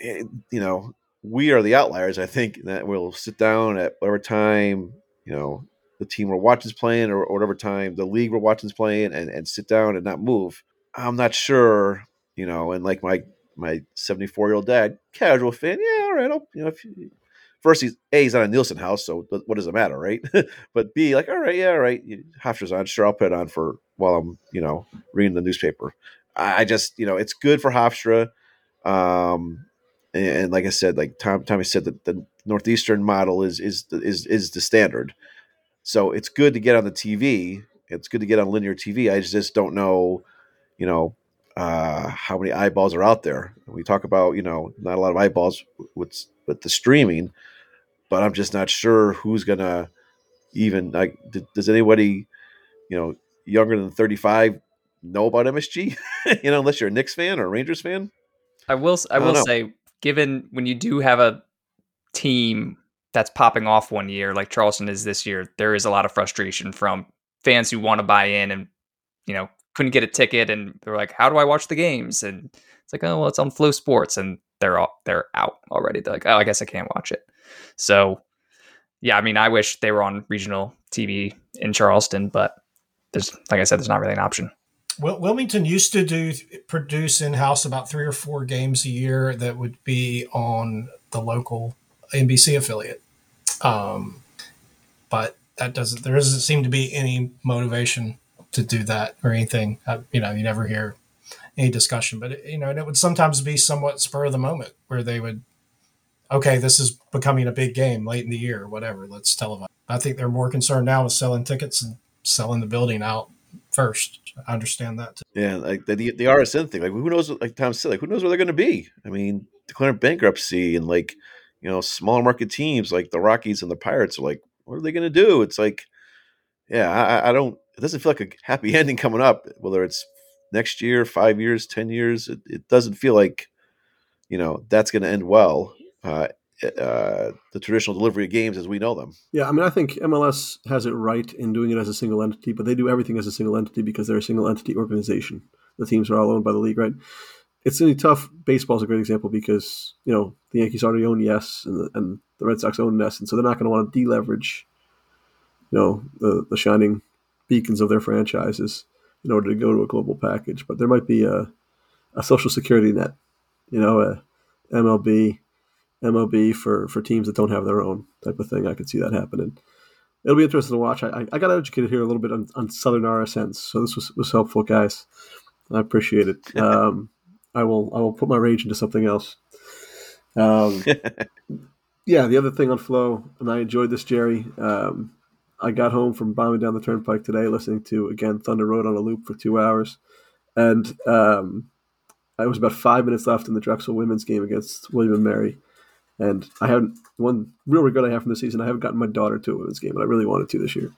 It, you know, we are the outliers. I think that we'll sit down at whatever time you know the team we're watching is playing or, or whatever time the league we're watching is playing and, and sit down and not move i'm not sure you know and like my my 74 year old dad casual fan yeah all right I'll, you know if you, first he's a he's on a nielsen house so what does it matter right? But b like all right yeah all right hofstra's on sure i'll put it on for while i'm you know reading the newspaper. I just you know it's good for hofstra um and, and like i said like tom tommy said that the northeastern model is is is is the standard. So it's good to get on the TV. It's good to get on linear TV. I just don't know, you know, uh, how many eyeballs are out there. We talk about you know not a lot of eyeballs with with the streaming, but I'm just not sure who's gonna even like. Does anybody, you know, younger than 35 know about MSG? you know, unless you're a Knicks fan or a Rangers fan. I will. I, I will know. say, given when you do have a team that's popping off one year like Charleston is this year, there is a lot of frustration from fans who want to buy in and you know couldn't get a ticket and they're like, "How do I watch the games?" And it's like, "Oh, well, it's on FloSports, and they're all they're out already. They're like, "Oh, I guess I can't watch it." So, yeah, I mean, I wish they were on regional TV in Charleston, but there's like I said, there's not really an option. Well, Wilmington used to do produce in house about three or four games a year that would be on the local NBC affiliate. Um, but that doesn't there doesn't seem to be any motivation to do that or anything. Uh, you know, you never hear any discussion, but it, you know, and it would sometimes be somewhat spur of the moment where they would, okay, this is becoming a big game late in the year, whatever. Let's televise. I think they're more concerned now with selling tickets and selling the building out first. I understand that. Too. Yeah, like the the RSN thing. Like who knows? Like Tom said, like who knows where they're going to be? I mean, declaring bankruptcy and like you know, smaller market teams like the Rockies and the Pirates are like, what are they going to do? It's like, yeah, I, I, don't. It doesn't feel like a happy ending coming up. Whether it's next year, five years, ten years, it, it doesn't feel like, you know, that's going to end well. Uh, uh, the traditional delivery of games as we know them. Yeah, I mean, I think MLS has it right in doing it as a single entity, but they do everything as a single entity because they're a single entity organization. The teams are all owned by the league, right? It's really tough. Baseball's a great example because you know the Yankees already own Yes, and the, and the Red Sox own NESN, and so they're not going to want to deleverage, you know, the the shining beacons of their franchises in order to go to a global package. But there might be a a social security net, you know, a MLB MLB for for teams that don't have their own type of thing. I could see that happening. It'll be interesting to watch. I, I got educated here a little bit on, on Southern RSNs, so this was, was helpful, guys. I appreciate it. Um, I will I will put my rage into something else. Um, yeah, the other thing on Flo, and I enjoyed this, Jerry. Um, I got home from bombing down the turnpike today, listening to again Thunder Road on a loop for two hours, and um, I was about five minutes left in the Drexel women's game against William and Mary and I haven't one real regret I have from the season. I haven't gotten my daughter to a women's game, and I really wanted to this year.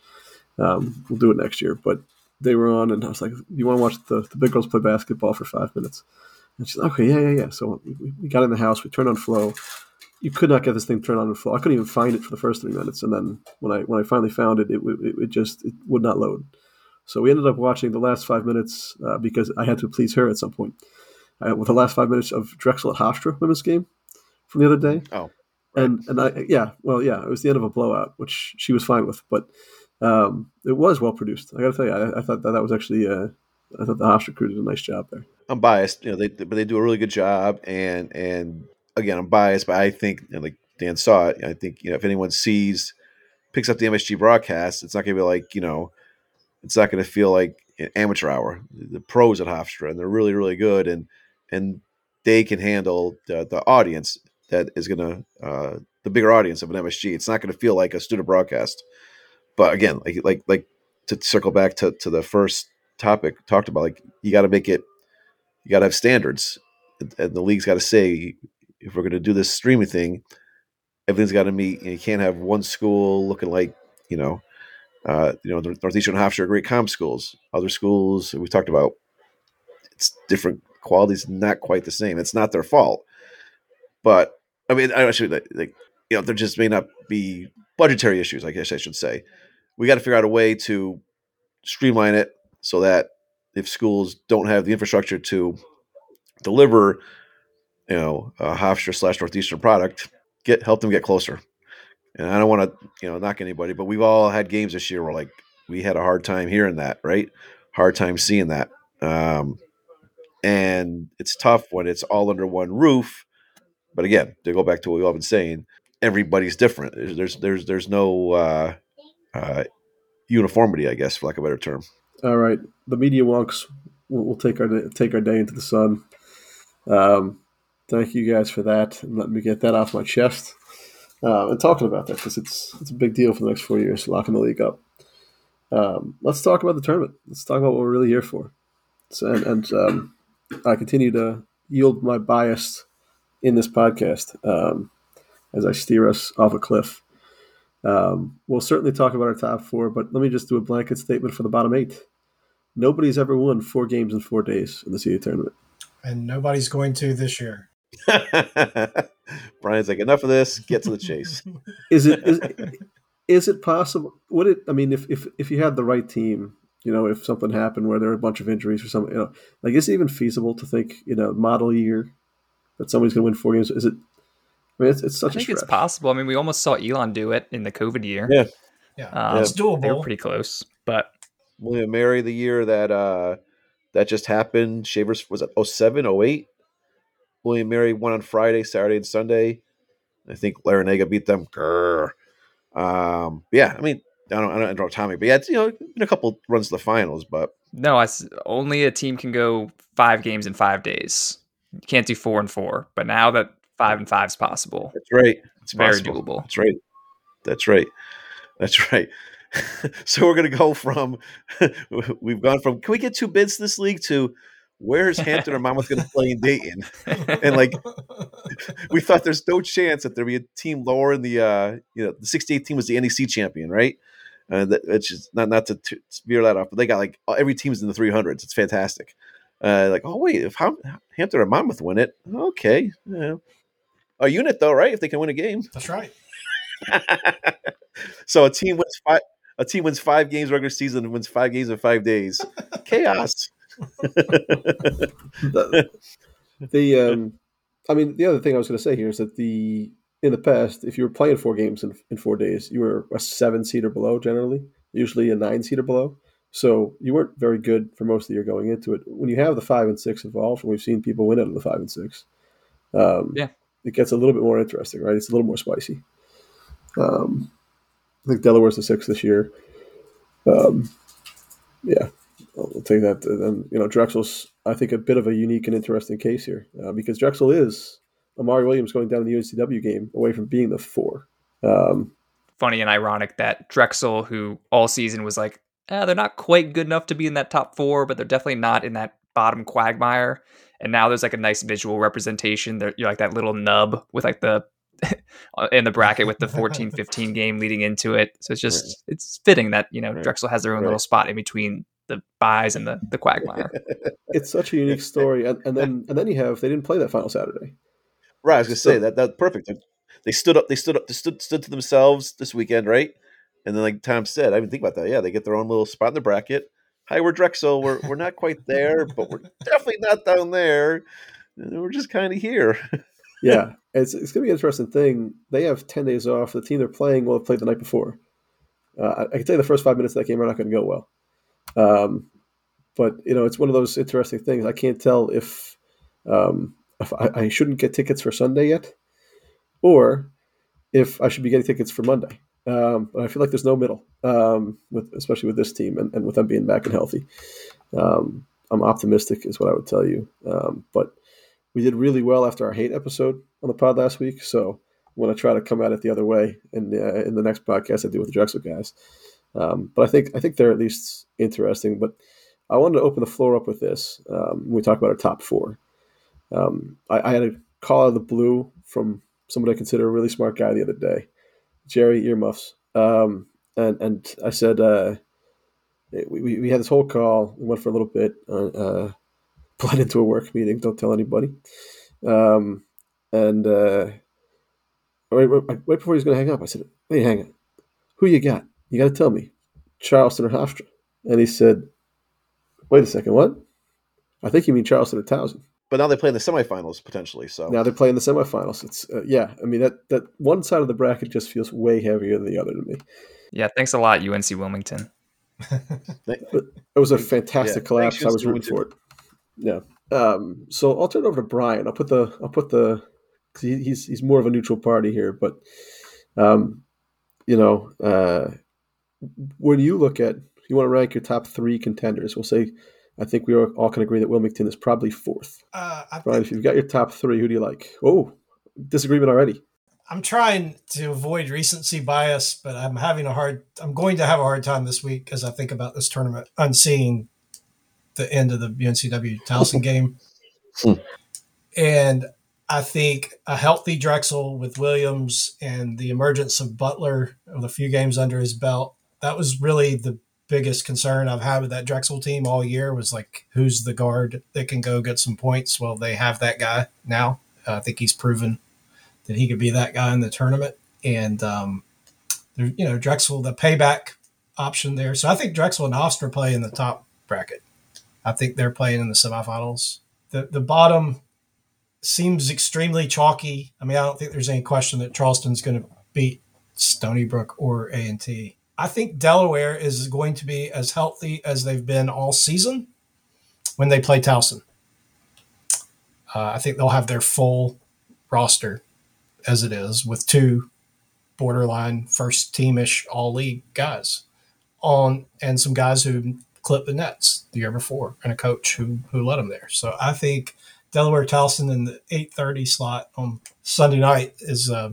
Um, we'll do it next year. But they were on, and I was like, "You want to watch the, the big girls play basketball for five minutes?" And she's like, "Okay, yeah, yeah, yeah." So we, we got in the house. We turned on Flo. You could not get this thing turned on in Flo. I couldn't even find it for the first three minutes, and then when I when I finally found it, it it, it just it would not load. So we ended up watching the last five minutes uh, because I had to please her at some point. Uh, with the last five minutes of Drexel at Hofstra women's game, from the other day. Oh, right. and and I yeah, well yeah, it was the end of a blowout, which she was fine with, but um, it was well produced. I got to tell you, I, I, thought that that was actually uh, I thought the Hofstra crew did a nice job there. I'm biased, you know, they but they do a really good job, and and again, I'm biased, but I think you know, like Dan saw it. I think you know if anyone sees picks up the MSG broadcast, it's not going to be like you know, it's not going to feel like an amateur hour. The pros at Hofstra, and they're really really good, and and they can handle the, the audience that is going to uh, the bigger audience of an MSG. It's not going to feel like a student broadcast. But again, like like like to circle back to to the first topic talked about, like you got to make it, you got to have standards, and the league's got to say if we're going to do this streaming thing, everything's got to meet. You, can't have one school looking like you know. Uh, you know, the Northeastern Hofstra are great comp schools. Other schools we talked about, it's different quality's not quite the same. It's not their fault, but I mean, I should like, you know, there just may not be budgetary issues. I guess I should say. We got to figure out a way to streamline it so that if schools don't have the infrastructure to deliver, you know, a Hofstra slash Northeastern product, get help them get closer. And I don't want to, you know, knock anybody, but we've all had games this year where like we had a hard time hearing that, right? Hard time seeing that. Um, and it's tough when it's all under one roof. But again, to go back to what we've all been saying, everybody's different. There's there's there's no uh, uh, uniformity, I guess, for lack of a better term. All right, the media wonks will we'll take our take our day into the sun. Um, thank you guys for that, and let me get that off my chest. Uh, and talking about that because it's it's a big deal for the next four years, locking the league up. Um, let's talk about the tournament. Let's talk about what we're really here for. So, and, and um, I continue to yield my bias in this podcast um, as I steer us off a cliff. Um, we'll certainly talk about our top four, but let me just do a blanket statement for the bottom eight. Nobody's ever won four games in four days in the CAA tournament. And nobody's going to this year. Brian's like, enough of this. Get to the chase. is it is, is it possible? Would it? I mean, if if if you had the right team, you know, if something happened where there are a bunch of injuries or something, you know, like is it even feasible to think, you know, model year that somebody's going to win four games? Is it? I mean, it's, it's such. I think it's possible. I mean, we almost saw Elon do it in the COVID year. Yeah, yeah, um, it's doable. They were pretty close, but William Mary the year that uh that just happened. Shavers was it 07, 08? William Mary won on Friday, Saturday, and Sunday. I think Larrañaga beat them. Grr. Um, yeah, I mean, I don't, I don't know Tommy, but yeah, it's you know been a couple runs to the finals, but no, I only a team can go five games in five days. You can't do four and four, but now that five and five is possible, that's right. It's very possible. doable. That's right. That's right. That's right. so we're gonna go from we've gone from can we get two bids this league to where's Hampton or Monmouth going to play in Dayton? And like, we thought there's no chance that there'd be a team lower in the, uh, you know, the 68 team was the NEC champion, right? Uh, that, it's just not not to, to veer that off, but they got like every team's in the 300s. It's fantastic. Uh, like, oh wait, if Ham- Hampton or Monmouth win it, okay, yeah. a unit though, right? If they can win a game, That's right. so a team wins five. A team wins five games regular season and wins five games in five days. Chaos. the, the um, I mean, the other thing I was going to say here is that the in the past, if you were playing four games in, in four days, you were a seven seed or below generally, usually a nine seed or below. So you weren't very good for most of the year going into it. When you have the five and six involved, and we've seen people win out of the five and six, um, Yeah. it gets a little bit more interesting, right? It's a little more spicy. Um, I think Delaware's the sixth this year. Um, yeah, I'll I'll take that. And then you know Drexel's, I think, a bit of a unique and interesting case here uh, because Drexel is Amari Williams going down in the UNCW game away from being the four. Um, Funny and ironic that Drexel, who all season was like, eh, they're not quite good enough to be in that top four, but they're definitely not in that bottom quagmire. And now there's like a nice visual representation. There, you're like that little nub with like the in the bracket with the 14-15 game leading into it. So it's just it's fitting that you know Right. Drexel has their own Right. little spot in between the buys and the the quagmire. it's such a unique story, and, and then and then you have they didn't play that final Saturday. Right, I was gonna So- say that that's perfect. They stood up. They stood up. They stood stood to themselves this weekend, right? And then, like Tom said, I didn't think about that. Yeah, they get their own little spot in the bracket. Hi, we're Drexel. We're we're not quite there, but we're definitely not down there. And We're just kind of here. Yeah, it's it's gonna be an interesting thing. They have ten days off. The team they're playing will have played the night before. Uh, I, I can tell you the first five minutes of that game are not going to go well. Um, but you know, it's one of those interesting things. I can't tell if um, if I, I shouldn't get tickets for Sunday yet, or if I should be getting tickets for Monday. Um, but I feel like there's no middle, um, with especially with this team and, and with them being back and healthy. Um, I'm optimistic, is what I would tell you. Um, but we did really well after our hate episode on the pod last week, so I'm going to try to come at it the other way in uh, in the next podcast I do with the Drexel guys. Um, but I think I think they're at least interesting. But I wanted to open the floor up with this um, we talk about our top four. Um, I, I had a call out of the blue from someone I consider a really smart guy the other day, Jerry Earmuffs, um, and and I said uh, we, we had this whole call. We went for a little bit. Uh, bled into a work meeting. Don't tell anybody. Um, and uh, right, right, right before he was going to hang up, I said, "Hey, hang on. Who you got? You got to tell me, Charleston or Hofstra." And he said, "Wait a second. What? I think you mean Charleston or Towson." But now they play in the semifinals potentially. So Now they're playing the semifinals. It's uh, yeah. I mean that that one side of the bracket just feels way heavier than the other to me. Yeah, thanks a lot, UNC Wilmington. It was a fantastic Yeah, collapse. I was rooting for it. Yeah. Um, so I'll turn it over to Brian. I'll put the I'll put the 'cause he, he's he's more of a neutral party here, but um, you know, uh, when you look at you want to rank your top three contenders, we'll say I think we all can agree that Wilmington is probably fourth. Uh, I Brian, if you've got your top three, who do you like? Oh, disagreement already. I'm trying to avoid recency bias, but I'm having a hard. I'm going to have a hard time this week as I think about this tournament, unseeing the end of the UNCW Towson game, Hmm. and I think a healthy Drexel with Williams and the emergence of Butler with a few games under his belt. That was really the biggest concern I've had with that Drexel team all year was like, who's the guard that can go get some points? Well, they have that guy now. I think he's proven that he could be that guy in the tournament. And um, you know, Drexel, the payback option there. So I think Drexel and Hofstra play in the top bracket. I think they're playing in the semifinals. The the bottom seems extremely chalky. I mean, I don't think there's any question that Charleston's going to beat Stony Brook or A and T. I think Delaware is going to be as healthy as they've been all season when they play Towson. Uh, I think they'll have their full roster as it is with two borderline first teamish all league guys on and some guys who clipped the nets the year before and a coach who who led them there. So I think Delaware Towson in the 8:30 slot on Sunday night is uh,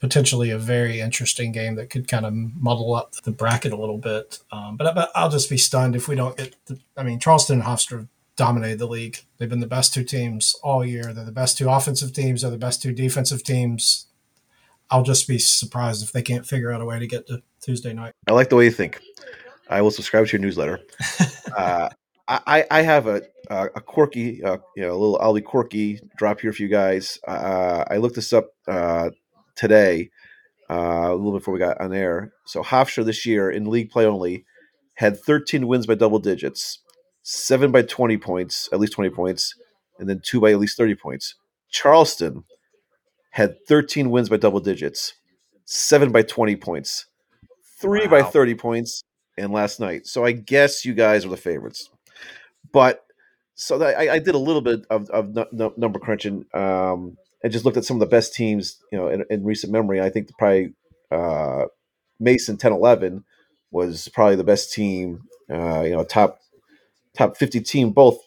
potentially a very interesting game that could kind of muddle up the bracket a little bit. Um, but, but I'll just be stunned if we don't get. The, I mean, Charleston and Hofstra dominated the league. They've been the best two teams all year. They're the best two offensive teams. They're the best two defensive teams. I'll just be surprised if they can't figure out a way to get to Tuesday night. I like the way you think. I will subscribe to your newsletter. uh, I, I have a a quirky, uh, you know, a little Ollie quirky drop here for you guys. Uh, I looked this up uh, today, uh, a little before we got on air. So Hofstra this year in league play only had 13 wins by double digits, seven by 20 points, at least 20 points, and then two by at least 30 points. Charleston had 13 wins by double digits, seven by 20 points, three wow. by 30 points, and last night. So I guess you guys are the favorites. But so that, I, I, did a little bit of, of number crunching um, and just looked at some of the best teams, you know, in, in recent memory. I think probably uh, Mason 10 11 was probably the best team, uh, you know, top top 50 team both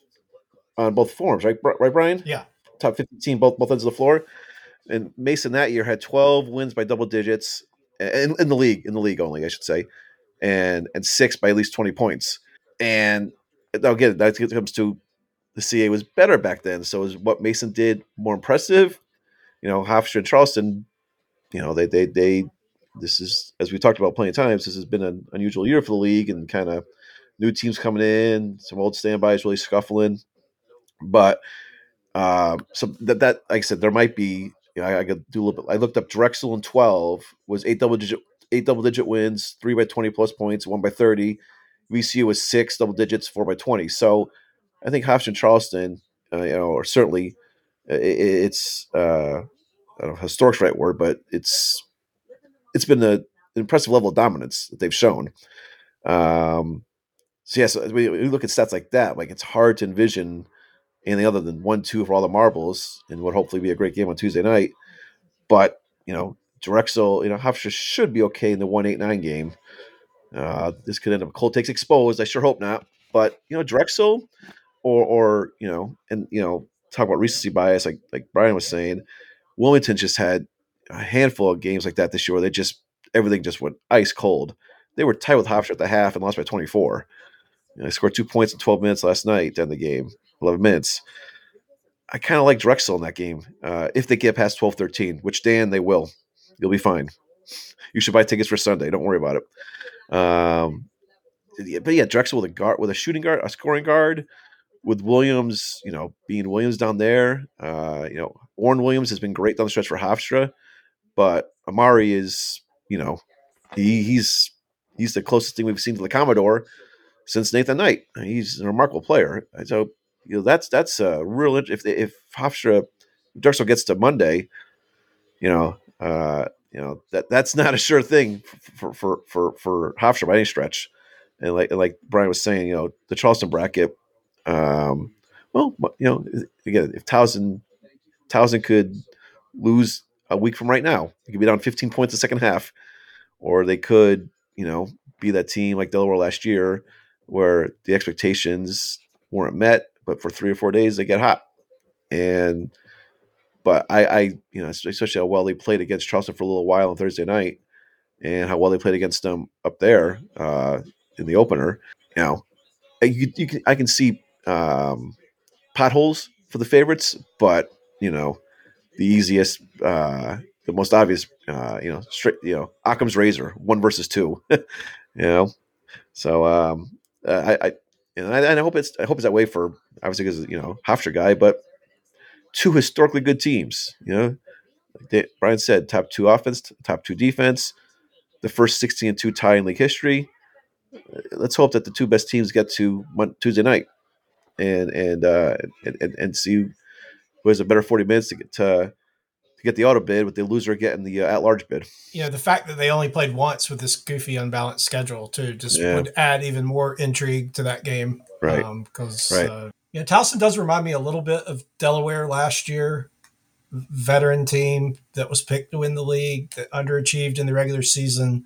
on both forms, right? Right, Brian? Yeah. Top 50 team, both both ends of the floor. And Mason that year had 12 wins by double digits in, in the league, in the league only, I should say, and and six by at least 20 points. And again, that comes to the CAA was better back then. So is what Mason did more impressive? You know, Hofstra and Charleston, you know, they they they this is as we talked about plenty of times, this has been an unusual year for the league and kind of new teams coming in, some old standbys really scuffling. But uh, so that that like I said, there might be you know, I, I could do a little bit. I looked up Drexel in twelve was eight double digit eight double digit wins, three by twenty plus points, one by thirty. VCU was six double digits, four by twenty. So I think Hofstra Charleston, uh, you know, or certainly uh, it, it's uh, I don't know right word, but it's it's been an impressive level of dominance that they've shown. Um, so yes, yeah, so we, we look at stats like that. Like it's hard to envision anything other than one two for all the marbles, and would hopefully be a great game on Tuesday night. But you know, Drexel, you know, Hofstra should be okay in the one eight nine game. Uh, this could end up cold takes exposed. I sure hope not. But you know, Drexel, or or you know, and you know, talk about recency bias, like like Brian was saying, Wilmington just had a handful of games like that this year where they just everything just went ice cold. They were tied with Hofstra at the half and lost by 24. You know, they scored two points in 12 minutes last night in the game, 11 minutes. I kind of like Drexel in that game uh, if they get past 12 13, which Dan, they will. You'll be fine. You should buy tickets for Sunday. Don't worry about it. Um, but yeah, Drexel with a guard, with a shooting guard, a scoring guard, with Williams, you know, being Williams down there. Uh, you know, Warren Williams has been great down the stretch for Hofstra, but Amari is, you know, he, he's he's the closest thing we've seen to the Commodore since Nathan Knight. He's a remarkable player. So you know that's that's a real if if Hofstra Drexel gets to Monday, you know, uh, you know that that's not a sure thing for for for for Hofstra by any stretch. And like like Brian was saying, you know, the Charleston bracket. Um, well, you know, again, if Towson Towson could lose a week from right now, it could be down 15 points the second half, or they could, you know, be that team like Delaware last year, where the expectations weren't met, but for three or four days they get hot, and but I, I, you know, especially how well they played against Charleston for a little while on Thursday night, and how well they played against them up there uh, in the opener. You know, you, you can, I can see um, potholes for the favorites, but you know, the easiest, uh, the most obvious, uh, you know, straight, you know, Occam's razor, one versus two. you know, so um, I, I, and I, and I hope it's I hope it's that way for obviously because you know Hofstra guy, but two historically good teams. You know, like Brian said, top two offense, top two defense, the first sixteen and two tie in league history. Let's hope that the two best teams get to Tuesday night, and and uh, and, and, and see who has a better forty minutes to get to, to get the auto bid, with the loser getting the uh, at large bid. You know, the fact that they only played once with this goofy, unbalanced schedule too just yeah. would add even more intrigue to that game, right? Because um, right. Uh, yeah, Towson does remind me a little bit of Delaware last year. Veteran team that was picked to win the league that underachieved in the regular season,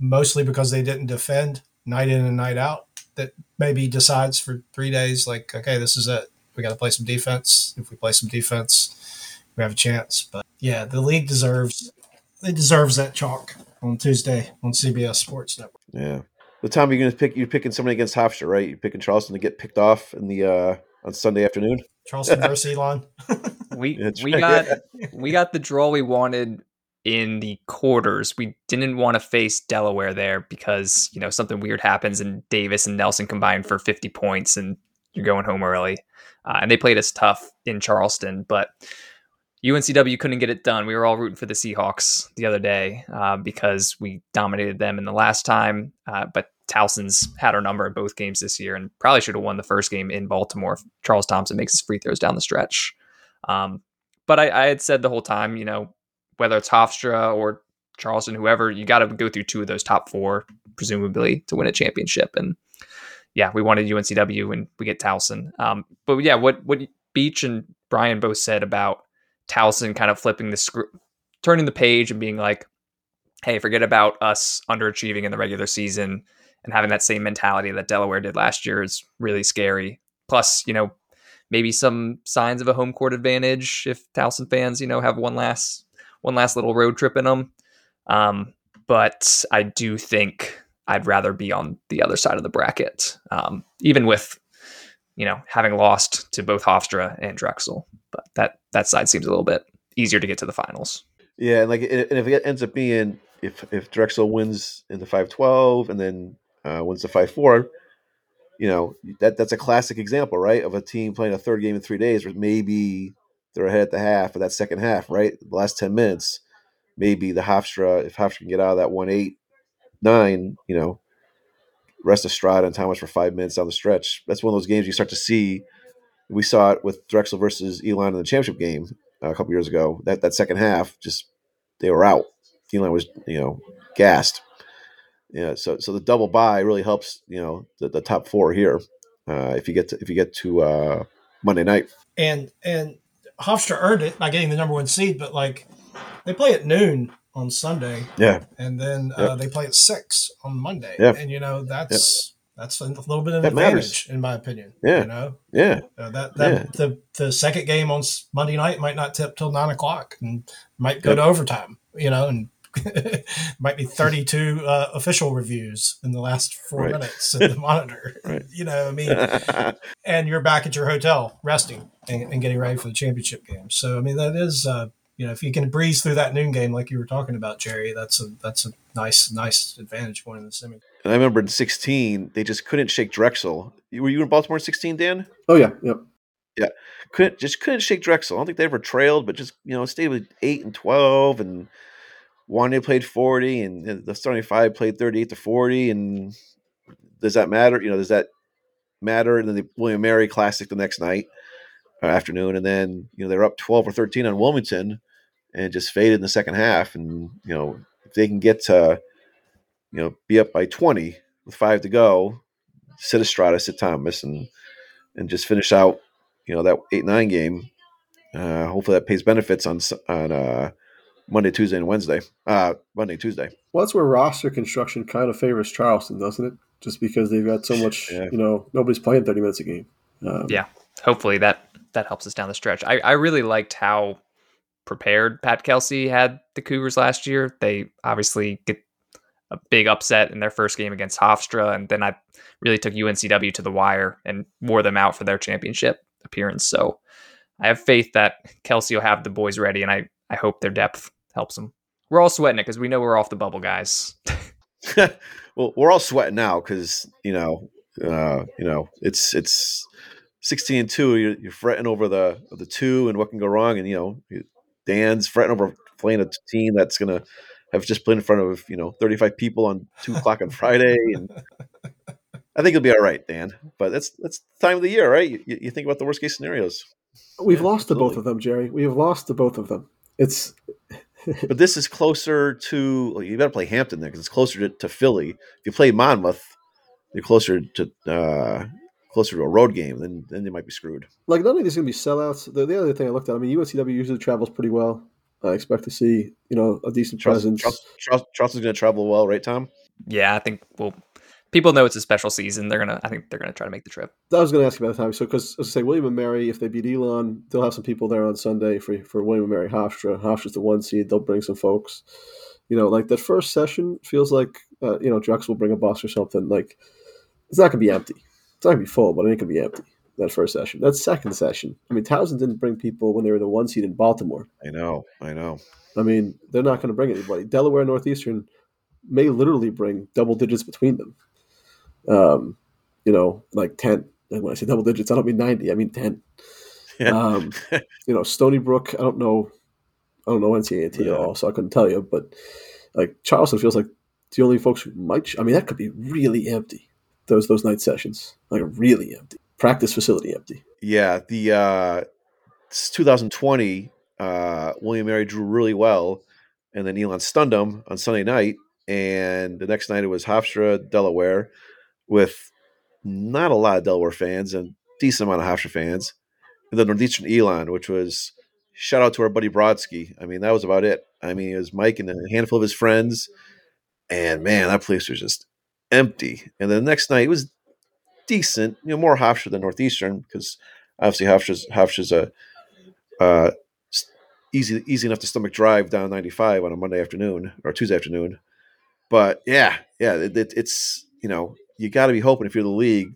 mostly because they didn't defend night in and night out. That maybe decides for three days, like, okay, this is it. We got to play some defense. If we play some defense, we have a chance. But yeah, the league deserves it deserves that chalk on Tuesday on CBS Sports Network. Yeah, The time you're gonna pick, you're picking somebody against Hofstra, right? You're picking Charleston to get picked off in the uh on Sunday afternoon. Charleston versus Elon. We That's we right. got we got the draw we wanted in the quarters. We didn't want to face Delaware there because you know something weird happens and Davis and Nelson combine for 50 points and you're going home early. Uh, and they played us tough in Charleston, but UNCW couldn't get it done. We were all rooting for the Seahawks the other day uh, because we dominated them in the last time. Uh, but Towson's had our number in both games this year and probably should have won the first game in Baltimore if Charles Thompson makes his free throws down the stretch. Um, but I, I had said the whole time, you know, whether it's Hofstra or Charleston, whoever, you got to go through two of those top four, presumably, to win a championship. And yeah, we wanted UNCW and we get Towson. Um, but yeah, what what Beach and Brian both said about Towson kind of flipping the screw, turning the page and being like, hey, forget about us underachieving in the regular season and having that same mentality that Delaware did last year is really scary. Plus, you know, maybe some signs of a home court advantage if Towson fans, you know, have one last one last little road trip in them. Um, but I do think I'd rather be on the other side of the bracket, um, even with you know having lost to both Hofstra and Drexel. But that that side seems a little bit easier to get to the finals. Yeah, and like, and if it ends up being if if Drexel wins in the five twelve and then uh, wins the five four, you know that that's a classic example, right, of a team playing a third game in three days, where maybe they're ahead at the half of that second half, right, the last ten minutes, maybe the Hofstra if Hofstra can get out of that one eight nine, you know, rest Estrada and Thomas for five minutes down the stretch. That's one of those games you start to see. We saw it with Drexel versus Elon in the championship game uh, a couple years ago. That that second half, just they were out. Elon was you know gassed. Yeah, so so the double buy really helps you know the, the top four here. Uh, if you get to, if you get to uh, Monday night, and and Hofstra earned it by getting the number one seed, but like they play at noon on Sunday, yeah, and then Yep. uh, they play at six on Monday, Yeah. and you know that's that's a little bit of an That matters. advantage in my opinion. Yeah. you know yeah, uh, that that Yeah. the the second game on Monday night might not tip till nine o'clock and might go Yep. to overtime. You know, and might be thirty two uh, official reviews in the last four Right. minutes at the monitor. Right. You know, I mean, and you're back at your hotel resting and, and getting ready for the championship game. So I mean that is uh, you know if you can breeze through that noon game like you were talking about, Jerry, that's a that's a nice nice advantage going in the semi. and I remember in sixteen they just couldn't shake Drexel. Were you in Baltimore in sixteen, Dan? Oh yeah, yeah. Yeah. Couldn't just couldn't shake Drexel. I don't think they ever trailed, but just you know stayed with eight and twelve, and Juan'ya played forty, and the starting five played thirty-eight to forty. And does that matter? You know, does that matter? And then the William Mary Classic the next night uh, afternoon, and then you know they're up twelve or thirteen on Wilmington, and just faded in the second half. And you know if they can get to you know be up by twenty with five to go, sit Estrada, sit Thomas, and and just finish out you know that eight nine game. Uh, hopefully that pays benefits on on uh, Monday, Tuesday, and Wednesday. Uh, Monday, Tuesday. Well, that's where roster construction kind of favors Charleston, doesn't it? Just because they've got so much, Yeah. you know, nobody's playing thirty minutes a game. Um, Yeah. Hopefully that that helps us down the stretch. I, I really liked how prepared Pat Kelsey had the Cougars last year. They obviously get a big upset in their first game against Hofstra, and then I really took UNCW to the wire and wore them out for their championship appearance. So I have faith that Kelsey will have the boys ready, and I, I hope their depth helps them. We're all sweating it because we know we're off the bubble, guys. well, we're all sweating now because you know, uh, you know, it's it's sixteen and two. You're, you're fretting over the the two and what can go wrong, and you know, Dan's fretting over playing a team that's gonna have just played in front of you know thirty five people on two o'clock on Friday, and I think it'll be all right, Dan. But that's that's the time of the year, right? You, you think about the worst case scenarios. We've Yeah, lost to both of them, Jerry. We have lost to both of them. It's But this is closer to well, you better play Hampton there because it's closer to, to Philly. If you play Monmouth, you're closer to uh, closer to a road game. Then then they might be screwed. like none of these going to be sellouts. The, the other thing I looked at, I mean, UNCW usually travels pretty well. I expect to see, you know, a decent Charles, presence. Charles, Charles, Charleston's going to travel well, right, Tom? yeah, I think well, people know it's a special season. They're gonna, I think they're gonna try to make the trip. I was going to ask you about the time. So, because as I say, William and Mary, if they beat Elon, they'll have some people there on Sunday for for William and Mary Hofstra. Hofstra's the one seed. They'll bring some folks. You know, like that first session feels like uh, you know Drexel will bring a bus or something. Like it's not gonna be empty. It's not gonna be full, but it ain't gonna be empty. That first session. That second session. I mean, Towson didn't bring people when they were the one seed in Baltimore. I know, I know. I mean, they're not going to bring anybody. Delaware Northeastern may literally bring double digits between them. Um, you know, like ten. And when I say double digits, I don't mean ninety. I mean ten. Yeah. Um, you know, Stony Brook. I don't know. I don't know NCAA Yeah. at all, so I couldn't tell you. But like Charleston feels like the only folks who might. I mean, that could be really empty. Those those night sessions, like really empty. Practice facility empty. Yeah, the uh, it's 2020, uh, William Mary drew really well, and then Elon stunned them on Sunday night, and the next night it was Hofstra, Delaware, with not a lot of Delaware fans and decent amount of Hofstra fans, and then Northeastern Elon, which was shout out to our buddy Brodsky. I mean, that was about it. I mean, it was Mike and a handful of his friends, and man, that place was just empty. And then the next night it was decent, you know, more Hofstra than Northeastern because obviously Hofstra's Hofstra's a uh, easy easy enough to stomach drive down 95 on a Monday afternoon or Tuesday afternoon. But yeah, yeah, it, it, it's you know you got to be hoping if you're the league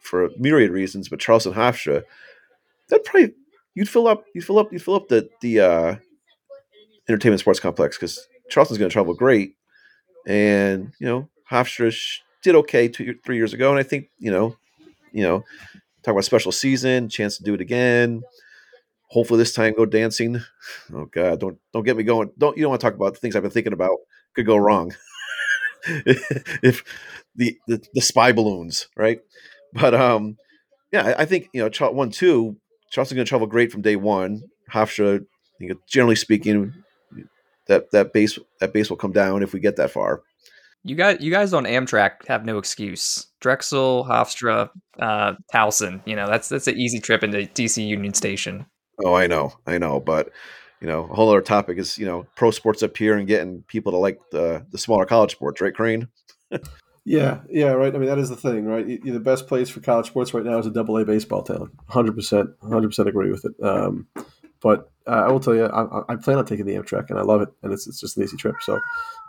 for myriad reasons, but Charleston Hofstra, that probably you'd fill up you'd fill up you'd fill up the the uh, entertainment sports complex because Charleston's going to travel great, and you know Hofstra did okay two three years ago, and I think you know you know talk about special season, chance to do it again. Hopefully this time go dancing. Oh God, don't don't get me going. Don't you don't want to talk about the things I've been thinking about could go wrong. if the, the the spy balloons, right? But um, yeah, I, I think you know Char- one two. Charleston's going to travel great from day one. Hofstra, you know, generally speaking, that that base that base will come down if we get that far. You guys, you guys on Amtrak have no excuse. Drexel, Hofstra, uh, Towson. You know that's that's an easy trip into DC Union Station. Oh, I know, I know, but you know, a whole other topic is you know pro sports up here and getting people to like the the smaller college sports, right, Crane? Yeah, yeah, right. I mean, that is the thing, right? Y- The best place for college sports right now is a double A baseball town. 100%, 100% agree with it. Um, but uh, I will tell you, I, I- I plan on taking the Amtrak, and I love it, and it's, it's just an easy trip. So,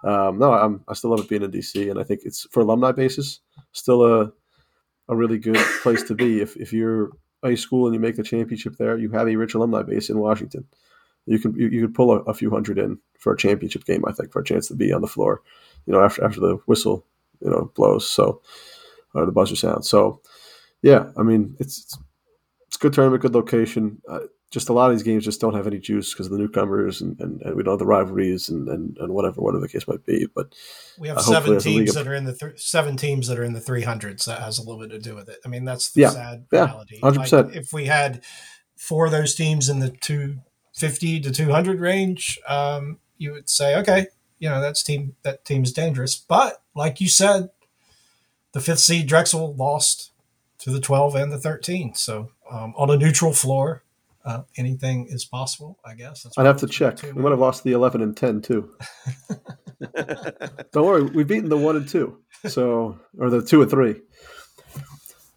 um, no, I'm, I still love it being in DC, and I think it's for alumni basis still a a really good place to be. If if you're a school and you make the championship there, you have a rich alumni base in Washington. You can you, you could pull a, a few hundred in for a championship game. I think for a chance to be on the floor, you know, after after the whistle you know blows so or the buzzer sounds so yeah i mean it's it's, it's a good tournament good location uh, just a lot of these games just don't have any juice because of the newcomers and, and, and we don't have the rivalries and, and, and whatever whatever the case might be but We have Uh, seven teams that are in the th- seven teams that are in the three hundreds. That has a little bit to do with it. I mean, that's the Yeah. sad Yeah. reality. 100%. Like, if we had four of those teams in the two fifty to two hundred range, um, you would say, okay, you know, that's team that team's dangerous. But like you said, the fifth seed Drexel lost to the twelve and the thirteen. So um, on a neutral floor, uh, anything is possible. I guess. That's i'd have to check two we might have lost the 11 and 10 too don't worry we've beaten the 1 and 2 so or the 2 and 3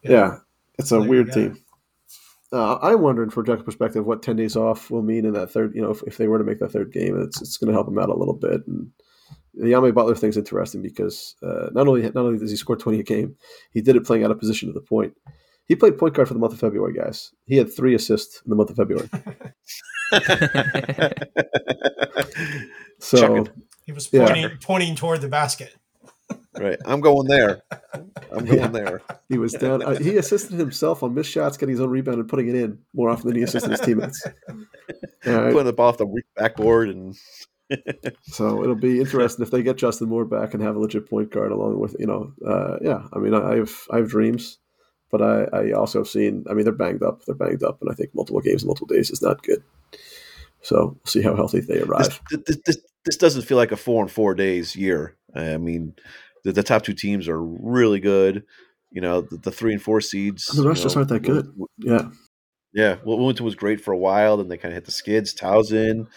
yeah, it's a There weird team uh, I'm wondering, from a Drexel perspective, what ten days off will mean in that third. You know, if, if they were to make that third game, it's it's going to help them out a little bit. And the Yame Butler thing's interesting because uh, not only not only does he score twenty a game, he did it playing out of position to the point. He played point guard for the month of February, guys. He had three assists in the month of February. So Checking. He was Yeah. pointing pointing toward the basket. Right, I'm going there. I'm going Yeah. there. he was down. Uh, he assisted himself on missed shots, getting his own rebound and putting it in more often than he assisted his teammates. Right. Putting the ball off the backboard and So it'll be interesting if they get Justin Moore back and have a legit point guard along with you know, uh, yeah. I mean, I have I have dreams, but I, I also have seen. I mean, they're banged up. They're banged up, and I think multiple games, in multiple days is not good. So we'll see how healthy they this, arrive. this, this, this doesn't feel like a four and four days year. I mean, the, the top two teams are really good. You know, the, the three and four seeds. The rest you just aren't that good. Yeah, Yeah, well, Wilmington was great for a while, then they kind of hit the skids. Towson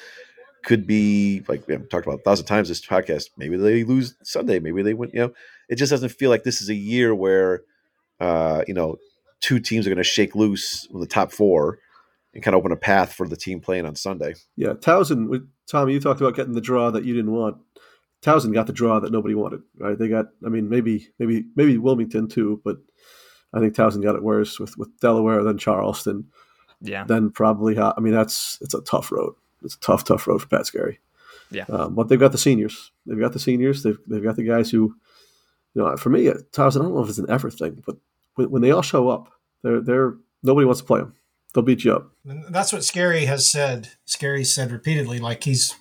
could be like we have talked about a thousand times this podcast. Maybe they lose Sunday. Maybe they win. You know, it just doesn't feel like this is a year where, uh, you know, two teams are going to shake loose from the top four and kind of open a path for the team playing on Sunday. yeah. Towson, Tommy, you talked about getting the draw that you didn't want. Towson got the draw that nobody wanted, right? They got, I mean, maybe, maybe, maybe Wilmington too, but I think Towson got it worse with with Delaware, then Charleston, Yeah. then probably. I mean, that's it's a tough road. It's a tough, tough road for Pat Skerry. Yeah. Um, but they've got the seniors. They've got the seniors. They've they've got the guys who, you know, for me, uh, Towson. I don't know if it's an effort thing, but when, when they all show up, they're they're nobody wants to play them. They'll beat you up. And that's what Skerry has said. Skerry said repeatedly, like he's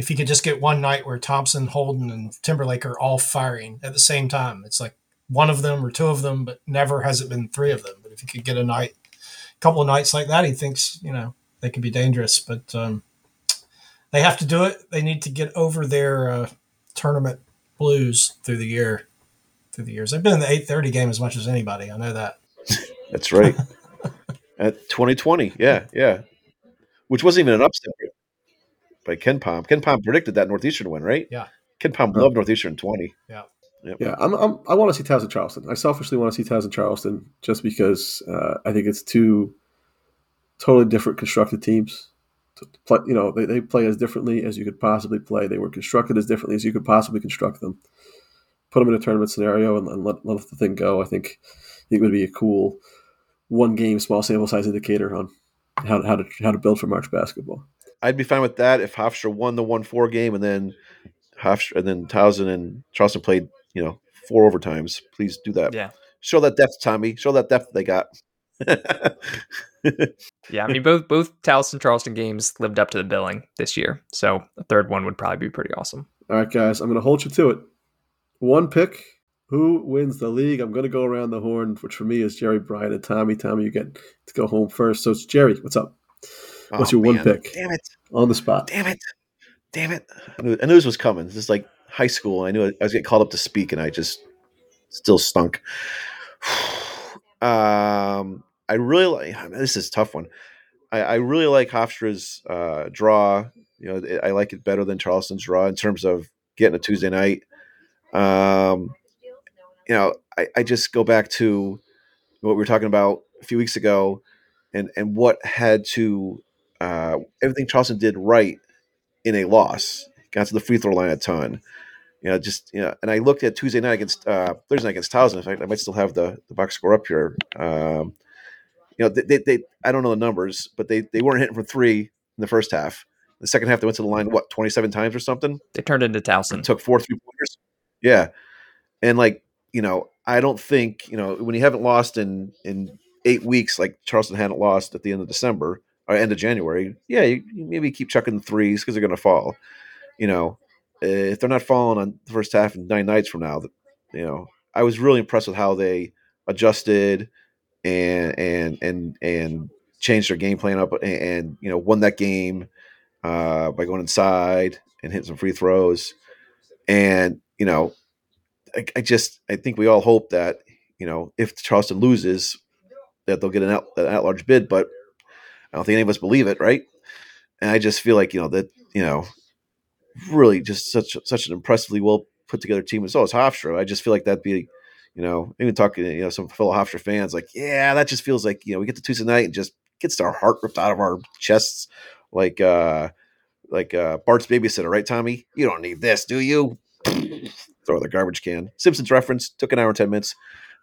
if he could just get one night where Thompson, Holden, and Timberlake are all firing at the same time, it's like one of them or two of them, but never has it been three of them. But if he could get a night, a couple of nights like that, he thinks you know they could be dangerous. But um, they have to do it. They need to get over their uh, tournament blues through the year. Through the years, they've been in the eight thirty game as much as anybody. I know that. That's right. At 2020, yeah, yeah. Which wasn't even an upset by Ken Palm. KenPom predicted that Northeastern win, right? Yeah. KenPom loved Northeastern 20. Yeah, I'm, I'm, I want to see Towson Charleston. I selfishly want to see Towson Charleston just because uh, I think it's two totally different constructed teams. To play, you know, they, they play as differently as you could possibly play. They were constructed as differently as you could possibly construct them. Put them in a tournament scenario and, and let, let the thing go. I think, I think it would be a cool one game, small sample size indicator on how, how to how to build for March basketball. I'd be fine with that if Hofstra won the one four game and then Hofstra and then Towson and Charleston played, you know, four overtimes. Please do that. Yeah. Show that depth, Tommy. Show that depth they got. Yeah. I mean, both both Towson Charleston games lived up to the billing this year. So a third one would probably be pretty awesome. All right, guys, I'm going to hold you to it. One pick. Who wins the league? I'm going to go around the horn, which for me is Jerry Bryan and Tommy. Tommy, you get to go home first. So it's Jerry. What's up? What's Oh, your one pick? Damn it. On the spot. Damn it. Damn it. I knew, I knew this was coming. This is like high school. I knew I was getting called up to speak and I just still stunk. um, I really like this is a tough one. I, I really like Hofstra's uh, draw. You know, I like it better than Charleston's draw in terms of getting a Tuesday night. Um, you know, I, I just go back to what we were talking about a few weeks ago and, and what had to, uh, everything Charleston did right in a loss. Got to the free throw line a ton. You know, just you know, and I looked at Tuesday night against uh, Thursday night against Towson. In fact, I might still have the, the box score up here. Um, you know, they, they, they I don't know the numbers, but they they weren't hitting from three in the first half. The second half, they went to the line what twenty seven times or something. They turned into Towson. Took four three pointers. Yeah, and like you know, I don't think you know when you haven't lost in in eight weeks, like Charleston hadn't lost at the end of December or end of January. Yeah, you, you maybe keep chucking threes because they're going to fall. You know, if they're not falling on the first half and nine nights from now, you know, I was really impressed with how they adjusted and and and and changed their game plan up and, and you know won that game uh, by going inside and hitting some free throws. And you know, I, I just I think we all hope that you know if Charleston loses, that they'll get an at, an at large bid, but I don't think any of us believe it, right? And I just feel like you know that you know really just such such an impressively well put together team. And so is Hofstra. I just feel like that'd be you know even talking to you know some fellow Hofstra fans like yeah that just feels like you know we get to Tuesday night and just gets our heart ripped out of our chests like uh like uh Bart's babysitter, right, Tommy? You don't need this, do you? Throw the garbage can. Simpsons reference took an hour and ten minutes.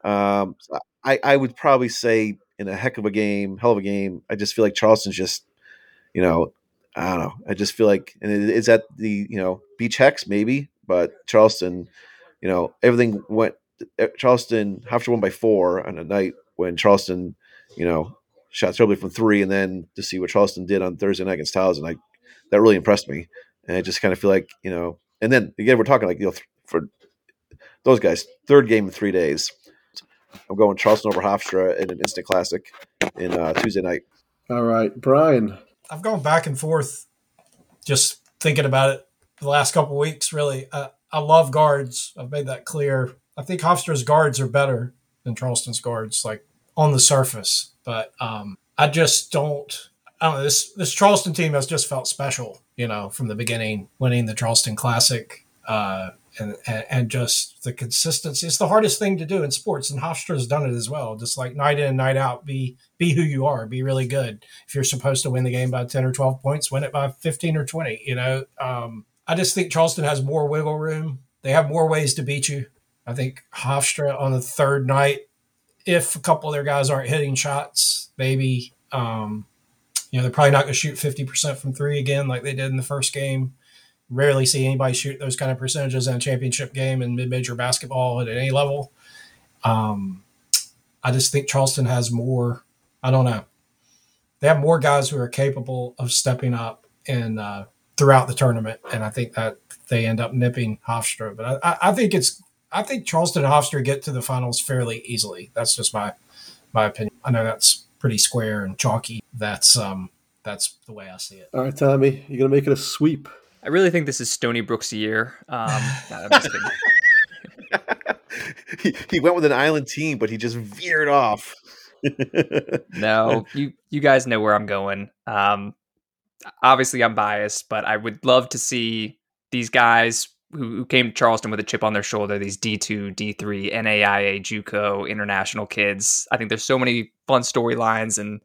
Um, I I would probably say in a heck of a game, hell of a game. I just feel like Charleston's just, you know, I don't know. I just feel like, and it is at the you know beach hex maybe, but Charleston, you know, everything went. Eh, Charleston Hofstra won by four on a night when Charleston, you know, shot terribly from three, and then to see what Charleston did on Thursday night against Towson, I that really impressed me. And I just kind of feel like you know, and then again, we're talking like you know for those guys, third game in three days. I'm going Charleston over Hofstra in an instant classic in uh, Tuesday night. All right, Brian. I've gone back and forth just thinking about it the last couple of weeks. Really, uh, I love guards. I've made that clear. I think Hofstra's guards are better than Charleston's guards, like on the surface. But um, I just don't. I don't know. This this Charleston team has just felt special, you know, from the beginning, winning the Charleston Classic, uh, and, and and just the consistency. It's the hardest thing to do in sports, and Hofstra's done it as well. Just like night in and night out, be be who you are, be really good. If you're supposed to win the game by ten or twelve points, win it by fifteen or twenty. You know, um, I just think Charleston has more wiggle room. They have more ways to beat you. I think Hofstra on the third night, if a couple of their guys aren't hitting shots, maybe um, you know they're probably not going to shoot fifty percent from three again like they did in the first game. Rarely see anybody shoot those kind of percentages in a championship game in mid-major basketball at any level. Um, I just think Charleston has more. I don't know. They have more guys who are capable of stepping up and uh, throughout the tournament, and I think that they end up nipping Hofstra. But I, I think it's I think Charleston and Hofstra get to the finals fairly easily. That's just my my opinion. I know that's pretty square and chalky. That's um that's the way I see it. All right, Tommy, you're gonna make it a sweep. I really think this is Stony Brook's year. Um, I'm just kidding. he, he went with an island team, but he just veered off. no, you you guys know where I'm going. Um, obviously, I'm biased, but I would love to see these guys who, who came to Charleston with a chip on their shoulder. These D2, D3, NAIA, JUCO, international kids. I think there's so many fun storylines, and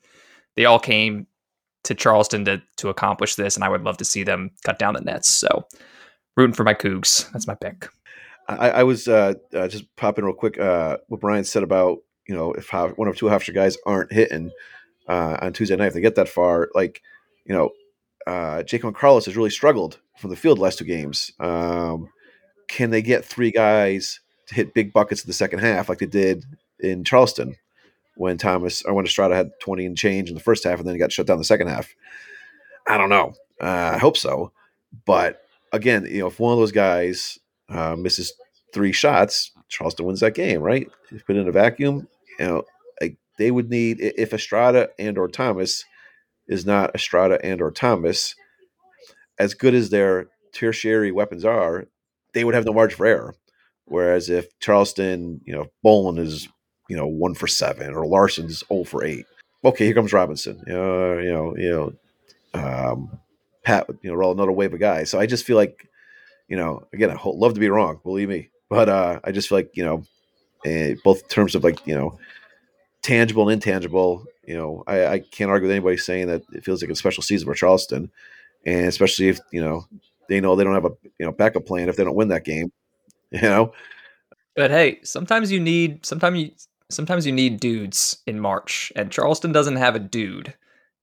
they all came to Charleston to to accomplish this. And I would love to see them cut down the nets. So, rooting for my Cougs. That's my pick. I, I was uh, uh, just popping real quick. Uh, what Brian said about you know if one or two Hofstra guys aren't hitting uh, on Tuesday night, if they get that far, like you know, uh, Jaquan Carlos has really struggled from the field the last two games. Um, can they get three guys to hit big buckets in the second half like they did in Charleston when Thomas or when Estrada had twenty and change in the first half and then he got shut down the second half? I don't know. Uh, I hope so, but again, you know, if one of those guys uh, misses three shots, Charleston wins that game, right? If put in a vacuum, you know, like they would need if Estrada and or Thomas is not Estrada and or Thomas, as good as their tertiary weapons are, they would have no margin for error. Whereas if Charleston, you know, Bolon is, you know, one for seven or Larson's 0 for eight. Okay, here comes Robinson. Uh, you know, you know, um, Pat, you know, roll another wave of guys. So I just feel like you know, again, I love to be wrong, believe me, but uh, I just feel like you know, uh, both terms of like you know, tangible and intangible. You know, I, I can't argue with anybody saying that it feels like a special season for Charleston, and especially if you know they know they don't have a you know backup plan if they don't win that game. You know, but hey, sometimes you need sometimes you sometimes you need dudes in March, and Charleston doesn't have a dude.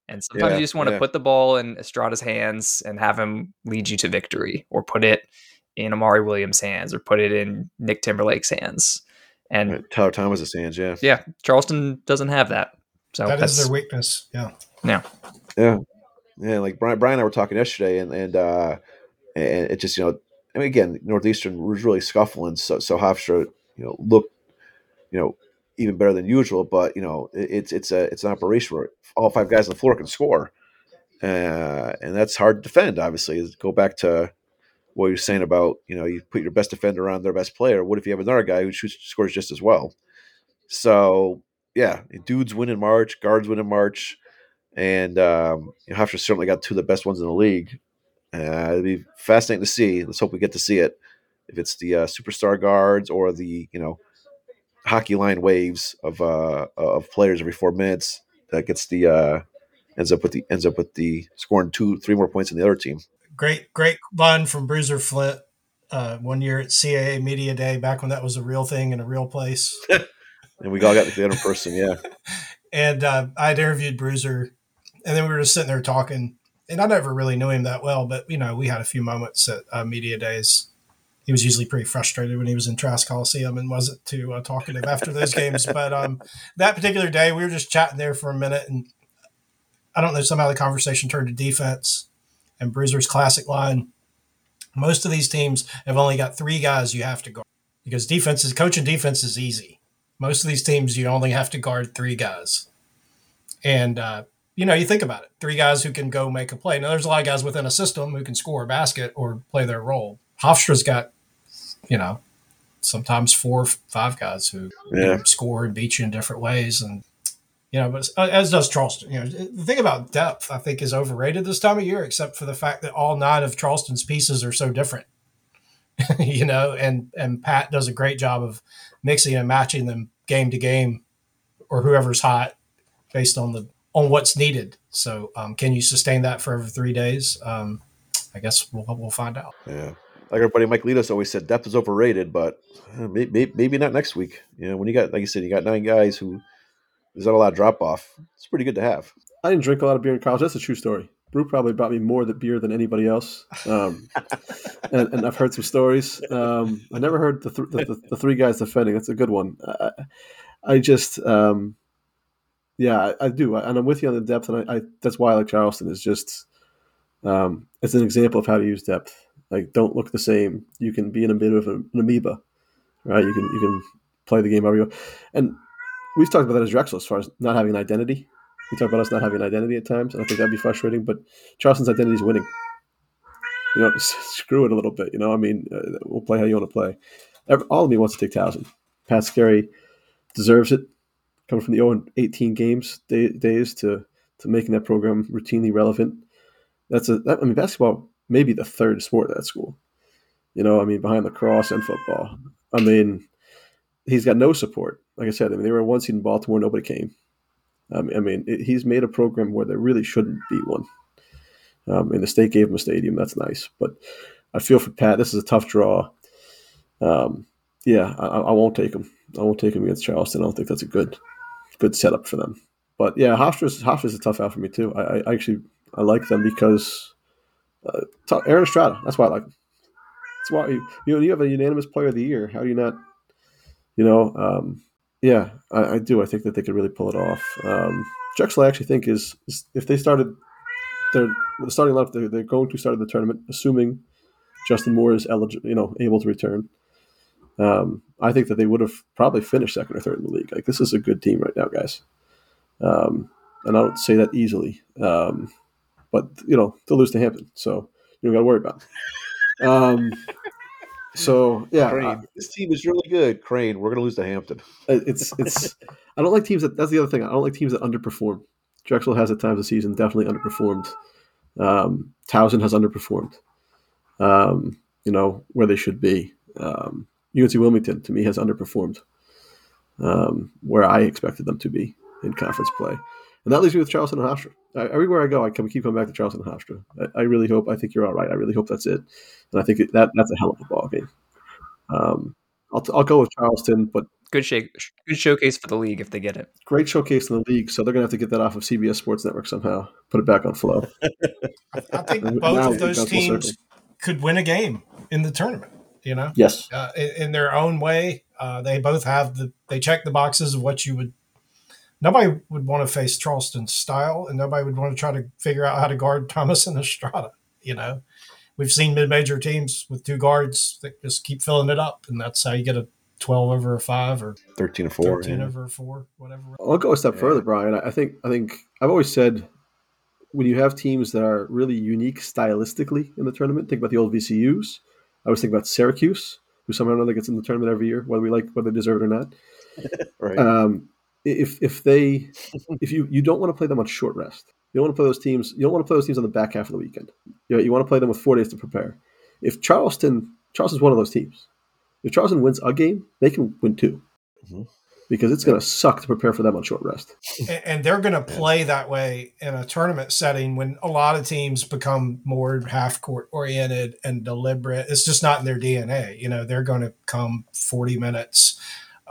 And sometimes yeah, you just want to yeah. put the ball in Estrada's hands and have him lead you to victory, or put it in Amari Williams' hands, or put it in Nick Timberlake's hands. And. Tyler Thomas's hands, yeah, yeah. Charleston doesn't have that, so that is their weakness. Yeah, yeah, yeah, yeah. Like Brian, Brian and I were talking yesterday, and and uh, and it just you know, I mean, again, Northeastern was really scuffling, so so Hofstra, you know, looked, you know, even better than usual. But you know, it's it's a it's an operation where all five guys on the floor can score, uh, and that's hard to defend. Obviously, go back to what you're saying about you know you put your best defender on their best player. What if you have another guy who shoots, scores just as well? So yeah, dudes win in March, guards win in March, and um, you know, Hofstra certainly got two of the best ones in the league. Uh, it'd be fascinating to see. Let's hope we get to see it. If it's the uh, superstar guards or the you know hockey line waves of uh, of players every four minutes that gets the uh, ends up with the ends up with the scoring two three more points than the other team. Great great line from Bruiser Flint uh, one year at CAA Media Day back when that was a real thing in a real place. and we all got together in person, yeah. and uh, I'd interviewed Bruiser, and then we were just sitting there talking. And I never really knew him that well, but you know, we had a few moments at uh, media days he was usually pretty frustrated when he was in Trask Coliseum and wasn't too uh, talkative after those games. But um, that particular day, we were just chatting there for a minute, and I don't know somehow the conversation turned to defense and Bruiser's classic line. Most of these teams have only got three guys you have to guard because defense is coaching defense is easy. Most of these teams you only have to guard three guys, and uh, you know you think about it, three guys who can go make a play. Now there's a lot of guys within a system who can score a basket or play their role. Hofstra's got you know, sometimes four or five guys who yeah. you know, score and beat you in different ways. And, you know, but as does Charleston. You know, the thing about depth, I think, is overrated this time of year, except for the fact that all nine of Charleston's pieces are so different. you know, and and Pat does a great job of mixing and matching them game to game, or whoever's hot, based on the on what's needed. So, um, can you sustain that for over three days? Um, I guess we'll we'll find out. Yeah. Like our buddy Mike Litos always said, depth is overrated, but maybe, maybe not next week. You know, when you got, like you said, you got nine guys who there's not a lot of drop off. It's pretty good to have. I didn't drink a lot of beer in college. That's a true story. Brew probably bought me more the beer than anybody else, um, and, and, I've heard some stories. Um, I never heard the, th- the, the, the, three guys defending. That's a good one. I, I just, um, yeah, I, I, do, and I'm with you on the depth, and I, that's why I like Charleston is just um, it's an example of how to use depth. Like, don't look the same. You can be in a bit of an amoeba, right? You can you can play the game however you want. And we've talked about that as Drexel as far as not having an identity. We talk about us not having an identity at times, and I think that'd be frustrating. But Charleston's identity is winning. You know, screw it a little bit. You know, I mean, uh, we'll play how you want to play. All of me wants to take Towson. Pat Skerry deserves it. Coming from the 0 18 games day, days to to making that program routinely relevant. That's a. That, I mean, basketball may be the third sport at that school. You know, I mean, behind lacrosse and football. I mean, he's got no support. Like I said, I mean, they were one seed in Baltimore, nobody came. Um, I mean, it, he's made a program where there really shouldn't be one. Um, and the state gave him a stadium. That's nice. But I feel for Pat. This is a tough draw. Um, yeah, I, I, won't take him. I won't take him against Charleston. I don't think that's a good good setup for them. But yeah, Hofstra's Hofstra's a tough out for me too. I, I actually I like them because uh, Aaron Estrada. That's why I like him. That's why you, you you have a unanimous player of the year. How do you not? You know, um, yeah, I, I, do. I think that they could really pull it off. Um, Drexel, I actually think is, is if they started their the starting lineup, they're, they're going to start the tournament, assuming Justin Moore is eligible, you know, able to return. Um, I think that they would have probably finished second or third in the league. Like this is a good team right now, guys. Um, and I don't say that easily. Um, but you know they'll lose to Hampton, so you don't got to worry about. It. Um, so yeah, uh, this team is really good. Crane, we're going to lose to Hampton. It's it's. I don't like teams that. That's the other thing. I don't like teams that underperform. Drexel has at times a season definitely underperformed. Um, Towson has underperformed. Um, you know where they should be. Um, UNC Wilmington to me has underperformed um, where I expected them to be in conference play, and that leaves me with Charleston and Hofstra. I, everywhere I go, I keep coming back to Charleston and Hofstra. I, I, really hope. I think you're all right. I really hope that's it, and I think it, that that's a hell of a ball game. Um, I'll, I'll go with Charleston, but good shake, good showcase for the league if they get it. Great showcase in the league, so they're gonna have to get that off of CBS Sports Network somehow. Put it back on Flo. I think both now of those teams circle. could win a game in the tournament. You know, yes, uh, in, in, their own way, uh, they both have the they check the boxes of what you would nobody would want to face Charleston's style, and nobody would want to try to figure out how to guard Thomas and Estrada. You know, we've seen mid-major teams with two guards that just keep filling it up, and that's how you get a 12 over a 5 or 13 or 4 13 yeah. over a 4 whatever i'll go a step yeah. further brian i think i think i've always said when you have teams that are really unique stylistically in the tournament think about the old vcus i always think about syracuse who somehow or another gets in the tournament every year whether we like whether they deserve it or not right um, if if they if you you don't want to play them on short rest, you don't want to play those teams. You don't want to play those teams on the back half of the weekend. You, know, you want to play them with four days to prepare. If Charleston Charleston's one of those teams, if Charleston wins a game, they can win 2 mm-hmm. because it's going to suck to prepare for them on short rest. And, and they're going to play that way in a tournament setting when a lot of teams become more half court oriented and deliberate. It's just not in their DNA. You know, they're going to come forty minutes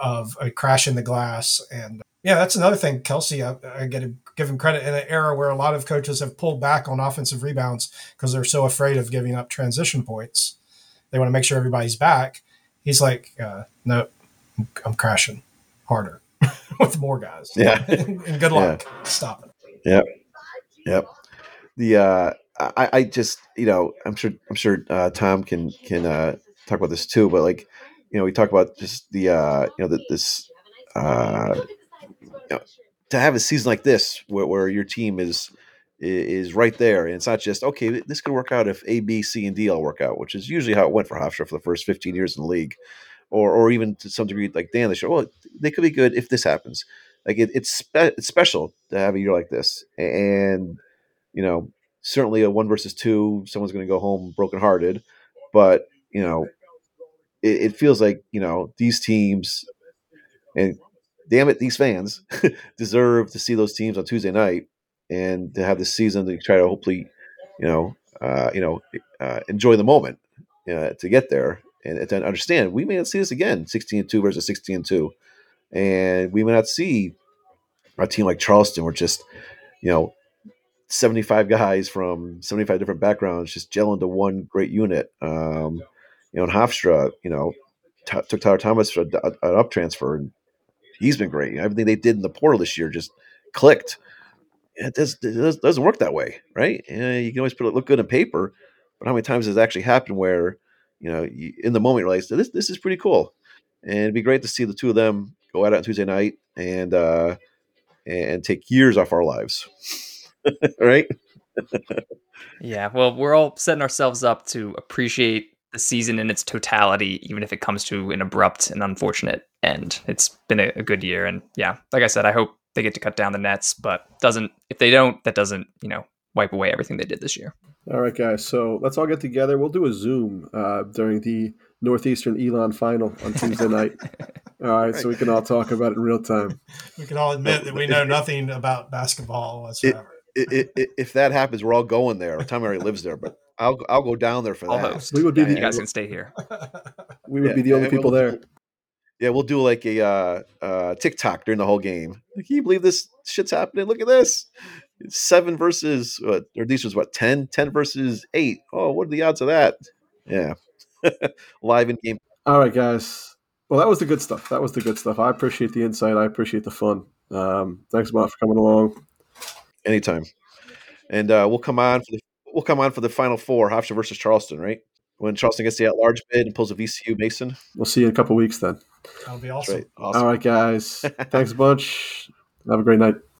of a crash in the glass. And yeah, that's another thing. Kelsey, I, I get to give him credit in an era where a lot of coaches have pulled back on offensive rebounds because they're so afraid of giving up transition points. They want to make sure everybody's back. He's like, uh, no, I'm crashing harder with more guys. Yeah. and good luck. Yeah. Stop it. Yep. Yep. The, uh, I, I just, you know, I'm sure, I'm sure, uh, Tom can, can, uh, talk about this too, but like, you know, we talk about just the uh, you know the, this uh, you know, to have a season like this where, where your team is is right there, and it's not just okay. This could work out if A, B, C, and D all work out, which is usually how it went for Hofstra for the first fifteen years in the league, or or even to some degree like Dan. They show well, they could be good if this happens. Like it, it's spe- it's special to have a year like this, and you know certainly a one versus two, someone's going to go home brokenhearted, but you know it, it feels like you know these teams, and damn it, these fans deserve to see those teams on Tuesday night and to have the season to try to hopefully, you know, uh, you know, uh, enjoy the moment uh, to get there and to understand we may not see this again 16 and 2 versus 16 and 2. And we may not see a team like Charleston where just, you know, 75 guys from 75 different backgrounds just gel into one great unit. Um, you know, and Hofstra, you know, t- took Tyler Thomas for an up transfer, and he's been great. Everything they did in the portal this year just clicked. It, does, it doesn't work that way, right? you can always put it look good on paper, but how many times has it actually happened where, you know, you, in the moment you realize this this is pretty cool, and it'd be great to see the two of them go out on Tuesday night and uh, and take years off our lives, right? yeah, well, we're all setting ourselves up to appreciate the season in its totality, even if it comes to an abrupt and unfortunate end. It's been a, a, good year, and yeah, like I said, I hope they get to cut down the nets, but doesn't if they don't, that doesn't you know wipe away everything they did this year. All right, guys. So let's all get together. We'll do a Zoom uh, during the Northeastern Elon final on Tuesday night. All right, so we can all talk about it in real time. We can all admit that we know nothing about basketball whatsoever. It, it, if that happens, we're all going there. Tom already lives there, but I'll I'll go down there for I'll that. Host. We would be. The, you guys can stay here. We would yeah, be the only people we'll, there. Yeah, we'll do like a uh, uh, TikTok during the whole game. Like, can you believe this shit's happening? Look at this. It's seven versus what, or these was what 10? 10 versus eight. Oh, what are the odds of that? Yeah, live in game. All right, guys. Well, that was the good stuff. That was the good stuff. I appreciate the insight. I appreciate the fun. Um, thanks a lot for coming along. Anytime. And uh, we'll come on for the we'll come on for the final four, Hofstra versus Charleston, right? When Charleston gets the at large bid and pulls a VCU Mason. We'll see you in a couple weeks then. That'll be awesome. Right. awesome. All right, guys. Thanks a bunch. Have a great night.